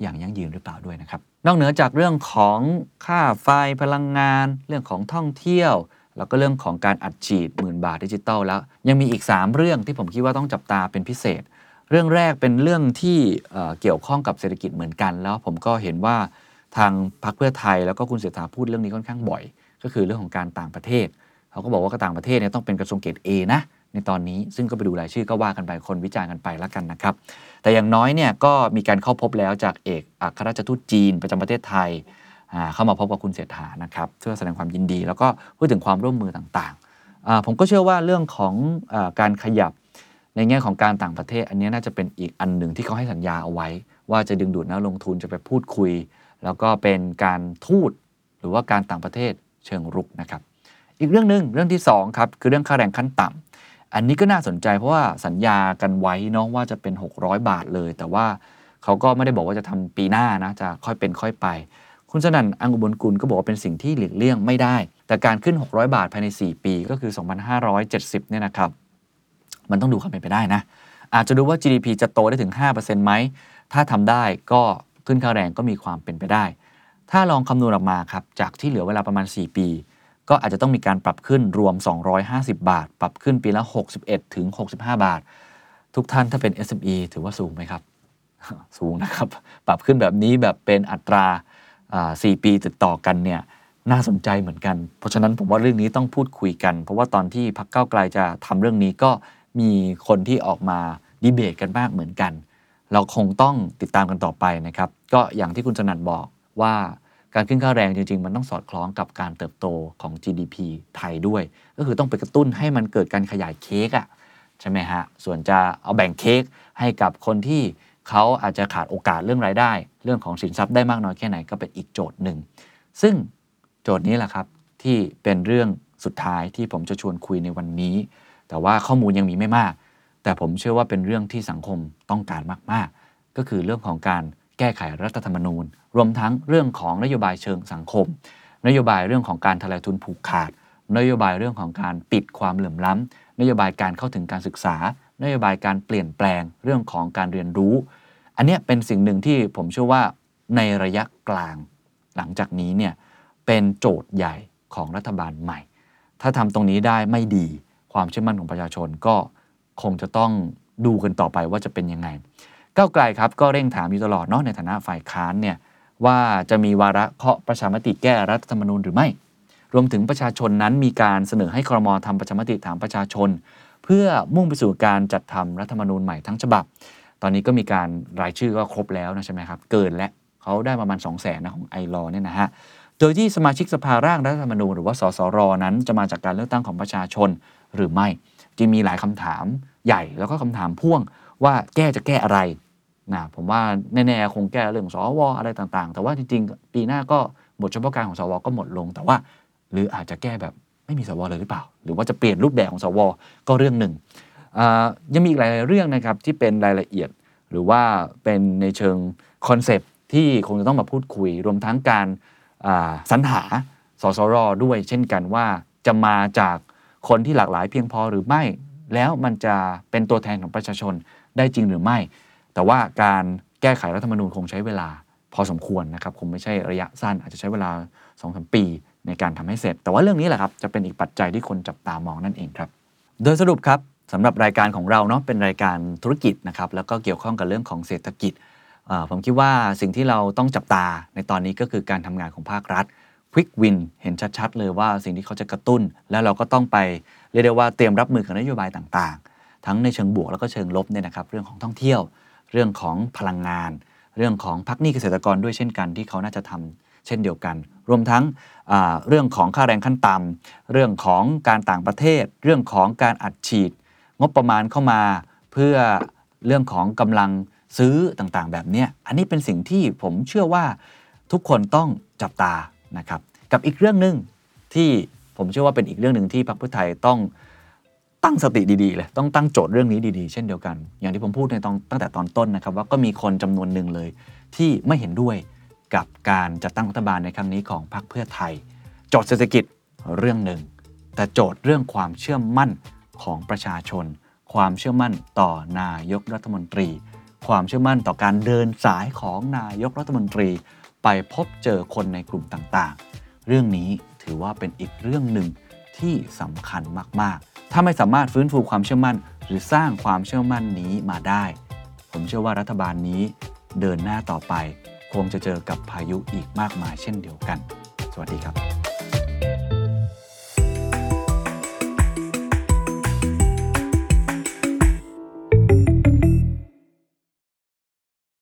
อย่างยั่งยืนหรือเปล่าด้วยนะครับ นอกเหนือจากเรื่องของค่าไฟพลังงาน เรื่องของท่องเที่ยว แล้วก็เรื่องของการอัดฉีดหมื่นบาทดิจิตอลแล้ว ยังมีอีก 3 เรื่องที่ผมคิดว่าต้องจับตาเป็นพิเศษ เรื่องแรกเป็นเรื่องที่เเกี่ยวข้องกับเศรษฐกิจเหมือนกัน แล้วผมก็เห็นว่า ทางพรรคเพื่อไทยแล้วก็คุณเศรษฐาพูดเรื่องนี้ค่อนข้างบ่อย ก็คือเรื่องของการต่างประเทศเขาก็บอกว่าต่างประเทศเนี่ยต้องเป็นกระทรวงเกรด A นะในตอนนี้ซึ่งก็ไปดูรายชื่อก็ว่ากันไปคนวิจารณ์กันไปล้วกันนะครับ แต่อย่างน้อยเนี่ยก็มีการเข้าพบแล้วจากเอกอัครราชทูตจีนประจำประเทศไทยเข้ามาพบกับคุณเศรษฐานะครับเพื่อแสดงความยินดี แล้วก็พูดถึงความร่วมมือต่างๆ ผมก็เชื่อว่าเรื่องของอการขยับในแง่ของการต่างประเทศ อันนี้น่าจะเป็นอีกอันหนึ่งที่เขาให้สัญญาเอาไว้ ว่าจะดึงดูดนักลงทุนจะไปพูดคุย แล้วก็เป็นการทูตหรือว่าการต่างประเทศเชิงรุกนะครับ อีกเรื่องหนึ่งเรื่องที่2ครับคือเรื่องค่าแรงขั้นต่ำอันนี้ก็น่าสนใจเพราะว่าสัญญากันไว้เนาะว่าจะเป็น 600 บาทเลย แต่ว่าเขาก็ไม่ได้บอกว่าจะทำปีหน้านะจะค่อยเป็นค่อยไป คุณสนั่นอังอุบลกุลก็บอกว่าเป็นสิ่งที่หลีกเลี่ยงไม่ได้ แต่การขึ้น 600 บาทภายใน 4 ปีก็คือ 2,570เนี่ยนะครับมันต้องดูความเป็นไปได้นะอาจจะดูว่า GDP จะโตได้ถึง5%ไหมถ้าทำได้ก็ ขึ้นค่าแรงก็มีความเป็นไปได้ ถ้าลองคำนวณออกมาครับจากที่เหลือเวลาประมาณ 4 ปี ก็อาจจะต้องมีการปรับขึ้นรวม 250 บาท ปรับขึ้นปีละ 61 ถึง 65 บาท ทุกท่านถ้าเป็น SME ถือว่าสูงไหมครับ สูงนะครับ ปรับขึ้นแบบนี้แบบเป็นอัตราอ่า4ปีติดต่อกันเนี่ยน่าสนใจเหมือนกัน เพราะฉะนั้นผมว่าเรื่องนี้ต้องพูดคุยกัน เพราะว่าตอนที่พักเก้าไกลจะทำเรื่องนี้ก็มีคนที่ออกมาดีเบตกันมากเหมือนกัน เราคงต้องติดตามกันต่อไปนะครับ ก็อย่างที่คุณสนันบอกว่าการขึ้นค่าแรงจริง ๆ มันต้องสอดคล้องกับการเติบโตของ GDP ไทยด้วย ก็คือต้องไปกระตุ้นให้มันเกิดการขยายเค้กอะใช่ไหมฮะ ส่วนจะเอาแบ่งเค้กให้กับคนที่เขาอาจจะขาดโอกาสเรื่องรายได้ เรื่องของสินทรัพย์ได้มากน้อยแค่ไหนก็เป็นอีกโจทย์หนึ่ง ซึ่งโจทย์นี้แหละครับที่เป็นเรื่องสุดท้ายที่ผมจะชวนคุยในวันนี้ แต่ว่าข้อมูลยังมีไม่มาก แต่ผมเชื่อว่าเป็นเรื่องที่สังคมต้องการมากๆ ก็คือเรื่องของการแก้ไขรัฐธรรมนูญ รวมทั้งเรื่องของนโยบายเชิงสังคม นโยบายเรื่องของการทลายทุนผูกขาด นโยบายเรื่องของการปิดความเหลื่อมล้ำนโยบายการเข้าถึงการศึกษา นโยบายการเปลี่ยนแปลงเรื่องของการเรียนรู้ อันนี้เป็นสิ่งหนึ่งที่ผมเชื่อว่าในระยะกลาง หลังจากนี้เนี่ยเป็นโจทย์ใหญ่ของรัฐบาลใหม่ ถ้าทำตรงนี้ได้ไม่ดี ความเชื่อมั่นของประชาชนก็ คงจะต้องดูกันต่อไปว่าจะเป็นยังไง ก้าวไกลครับก็เร่งถามอยู่ตลอดเนาะในฐานะฝ่ายค้านเนี่ยว่าจะมีวาระเคาะประชามติแก้รัฐธรรมนูญหรือไม่ รวมถึงประชาชนนั้นมีการเสนอให้ครมทำประชามติถามประชาชน เพื่อมุ่งไปสู่การจัดทำรัฐธรรมนูญใหม่ทั้งฉบับ ตอนนี้ก็มีการรายชื่อก็ครบแล้วนะใช่ไหมครับ เกินและเขาได้ประมาณ 2 0 0แสนนะของไอรอเนี่ยนะฮะ โดยที่สมาชิกสภาร่างรัฐธรรมนูญหรือว่าสสรนั้นจะมาจากการเลือกตั้งของประชาชนหรือไม่ จึงมีหลายคำถามใหญ่แล้วก็คำถามพ่วงว่าแก้จะแก้อะไรนะผมว่าแน่ๆคงแก้เรื่องสวอะไรต่างๆ แต่ว่าจริงๆ ปีหน้าก็บทเฉพาะการของสวก็หมดลง แต่ว่า หรืออาจจะแก้แบบไม่มีสวเลยหรือเปล่า หรือว่าจะเปลี่ยนรูปแบบของสวก็เรื่องหนึ่งยังมีอีกหลายเรื่องนะครับที่เป็นรายละเอียด หรือว่าเป็นในเชิง concept ที่คงจะต้องมาพูดคุย รวมทั้งการสรรหาสสรด้วย เช่นกันว่าจะมาจาก คนที่หลากหลายเพียงพอหรือไม่ แล้วมันจะเป็นตัวแทนของประชาชนได้จริงหรือไม่ แต่ว่าการแก้ไขรัฐธรรมนูญคงใช้เวลาพอสมควรนะครับคงไม่ใช่ระยะสั้นอาจจะใช้เวลา2อสปีในการทำให้เสร็จ แต่ว่าเรื่องนี้แหละครับจะเป็นอีกปัจจัยที่คนจับตามองนั่นเองครับ โดยสรุปครับสำหรับรายการของเราเนาะเป็นรายการธุรกิจนะครับแล้วก็เกี่ยวข้องกับเรื่องของเศรษฐกิจผมคิดว่าสิ่งที่เราต้องจับตาในตอนนี้ก็คือการทำงานของภาครัฐ Quick Win เห็นชัดๆ เลยว่าสิ่งที่เขาจะกระตุ้น แล้วเราก็ต้องไปเรียกได้ว่าเตรียมรับมือกับนโยบายต่างๆ ทั้งในเชิงบวกแล้วก็เชิงลบเนี่ยนะครับ เรื่องของท่องเที่ยว เรื่องของพลังงาน เรื่องของพักหนี้เกษตรกรด้วยเช่นกันที่เขาน่าจะทำเช่นเดียวกัน รวมทั้งเรื่องของค่าแรงขั้นต่ำเรื่องของการต่างประเทศ เรื่องของการอัดฉีด งบประมาณเข้ามา เพื่อเรื่องของกำลังซื้อต่างๆ แบบนี้อันนี้เป็นสิ่งที่ผมเชื่อว่าทุกคนต้องจับตา นะครับกับอีกเรื่องหนึ่งที่ผมเชื่อว่าเป็นอีกเรื่องหนึ่งที่พรรคเพื่อไทยต้องตั้งสติดีๆเลยต้องตั้งโจทย์เรื่องนี้ดีๆ เช่นเดียวกัน อย่างที่ผมพูดในตอนตั้งแต่ตอนต้นนะครับ ว่าก็มีคนจำนวนหนึ่งเลย ที่ไม่เห็นด้วยกับการจัดตั้งรัฐบาลในครั้งนี้ของพรรคเพื่อไทย โจทย์เศรษฐกิจเรื่องหนึ่ง แต่โจทย์เรื่องความเชื่อมั่นของประชาชน ความเชื่อมั่นต่อนายกรัฐมนตรี ความเชื่อมั่นต่อการเดินสายของนายกรัฐมนตรี ไปพบเจอคนในกลุ่มต่างๆ เรื่องนี้ถือว่าเป็นอีกเรื่องหนึ่งที่สำคัญมากๆ ถ้าไม่สามารถฟื้นฟูความเชื่อมั่น หรือสร้างความเชื่อมั่นนี้มาได้ ผมเชื่อว่ารัฐบาลนี้เดินหน้าต่อไป คงจะเจอกับพายุอีกมากมายเช่นเดียวกัน สวัสดีครับ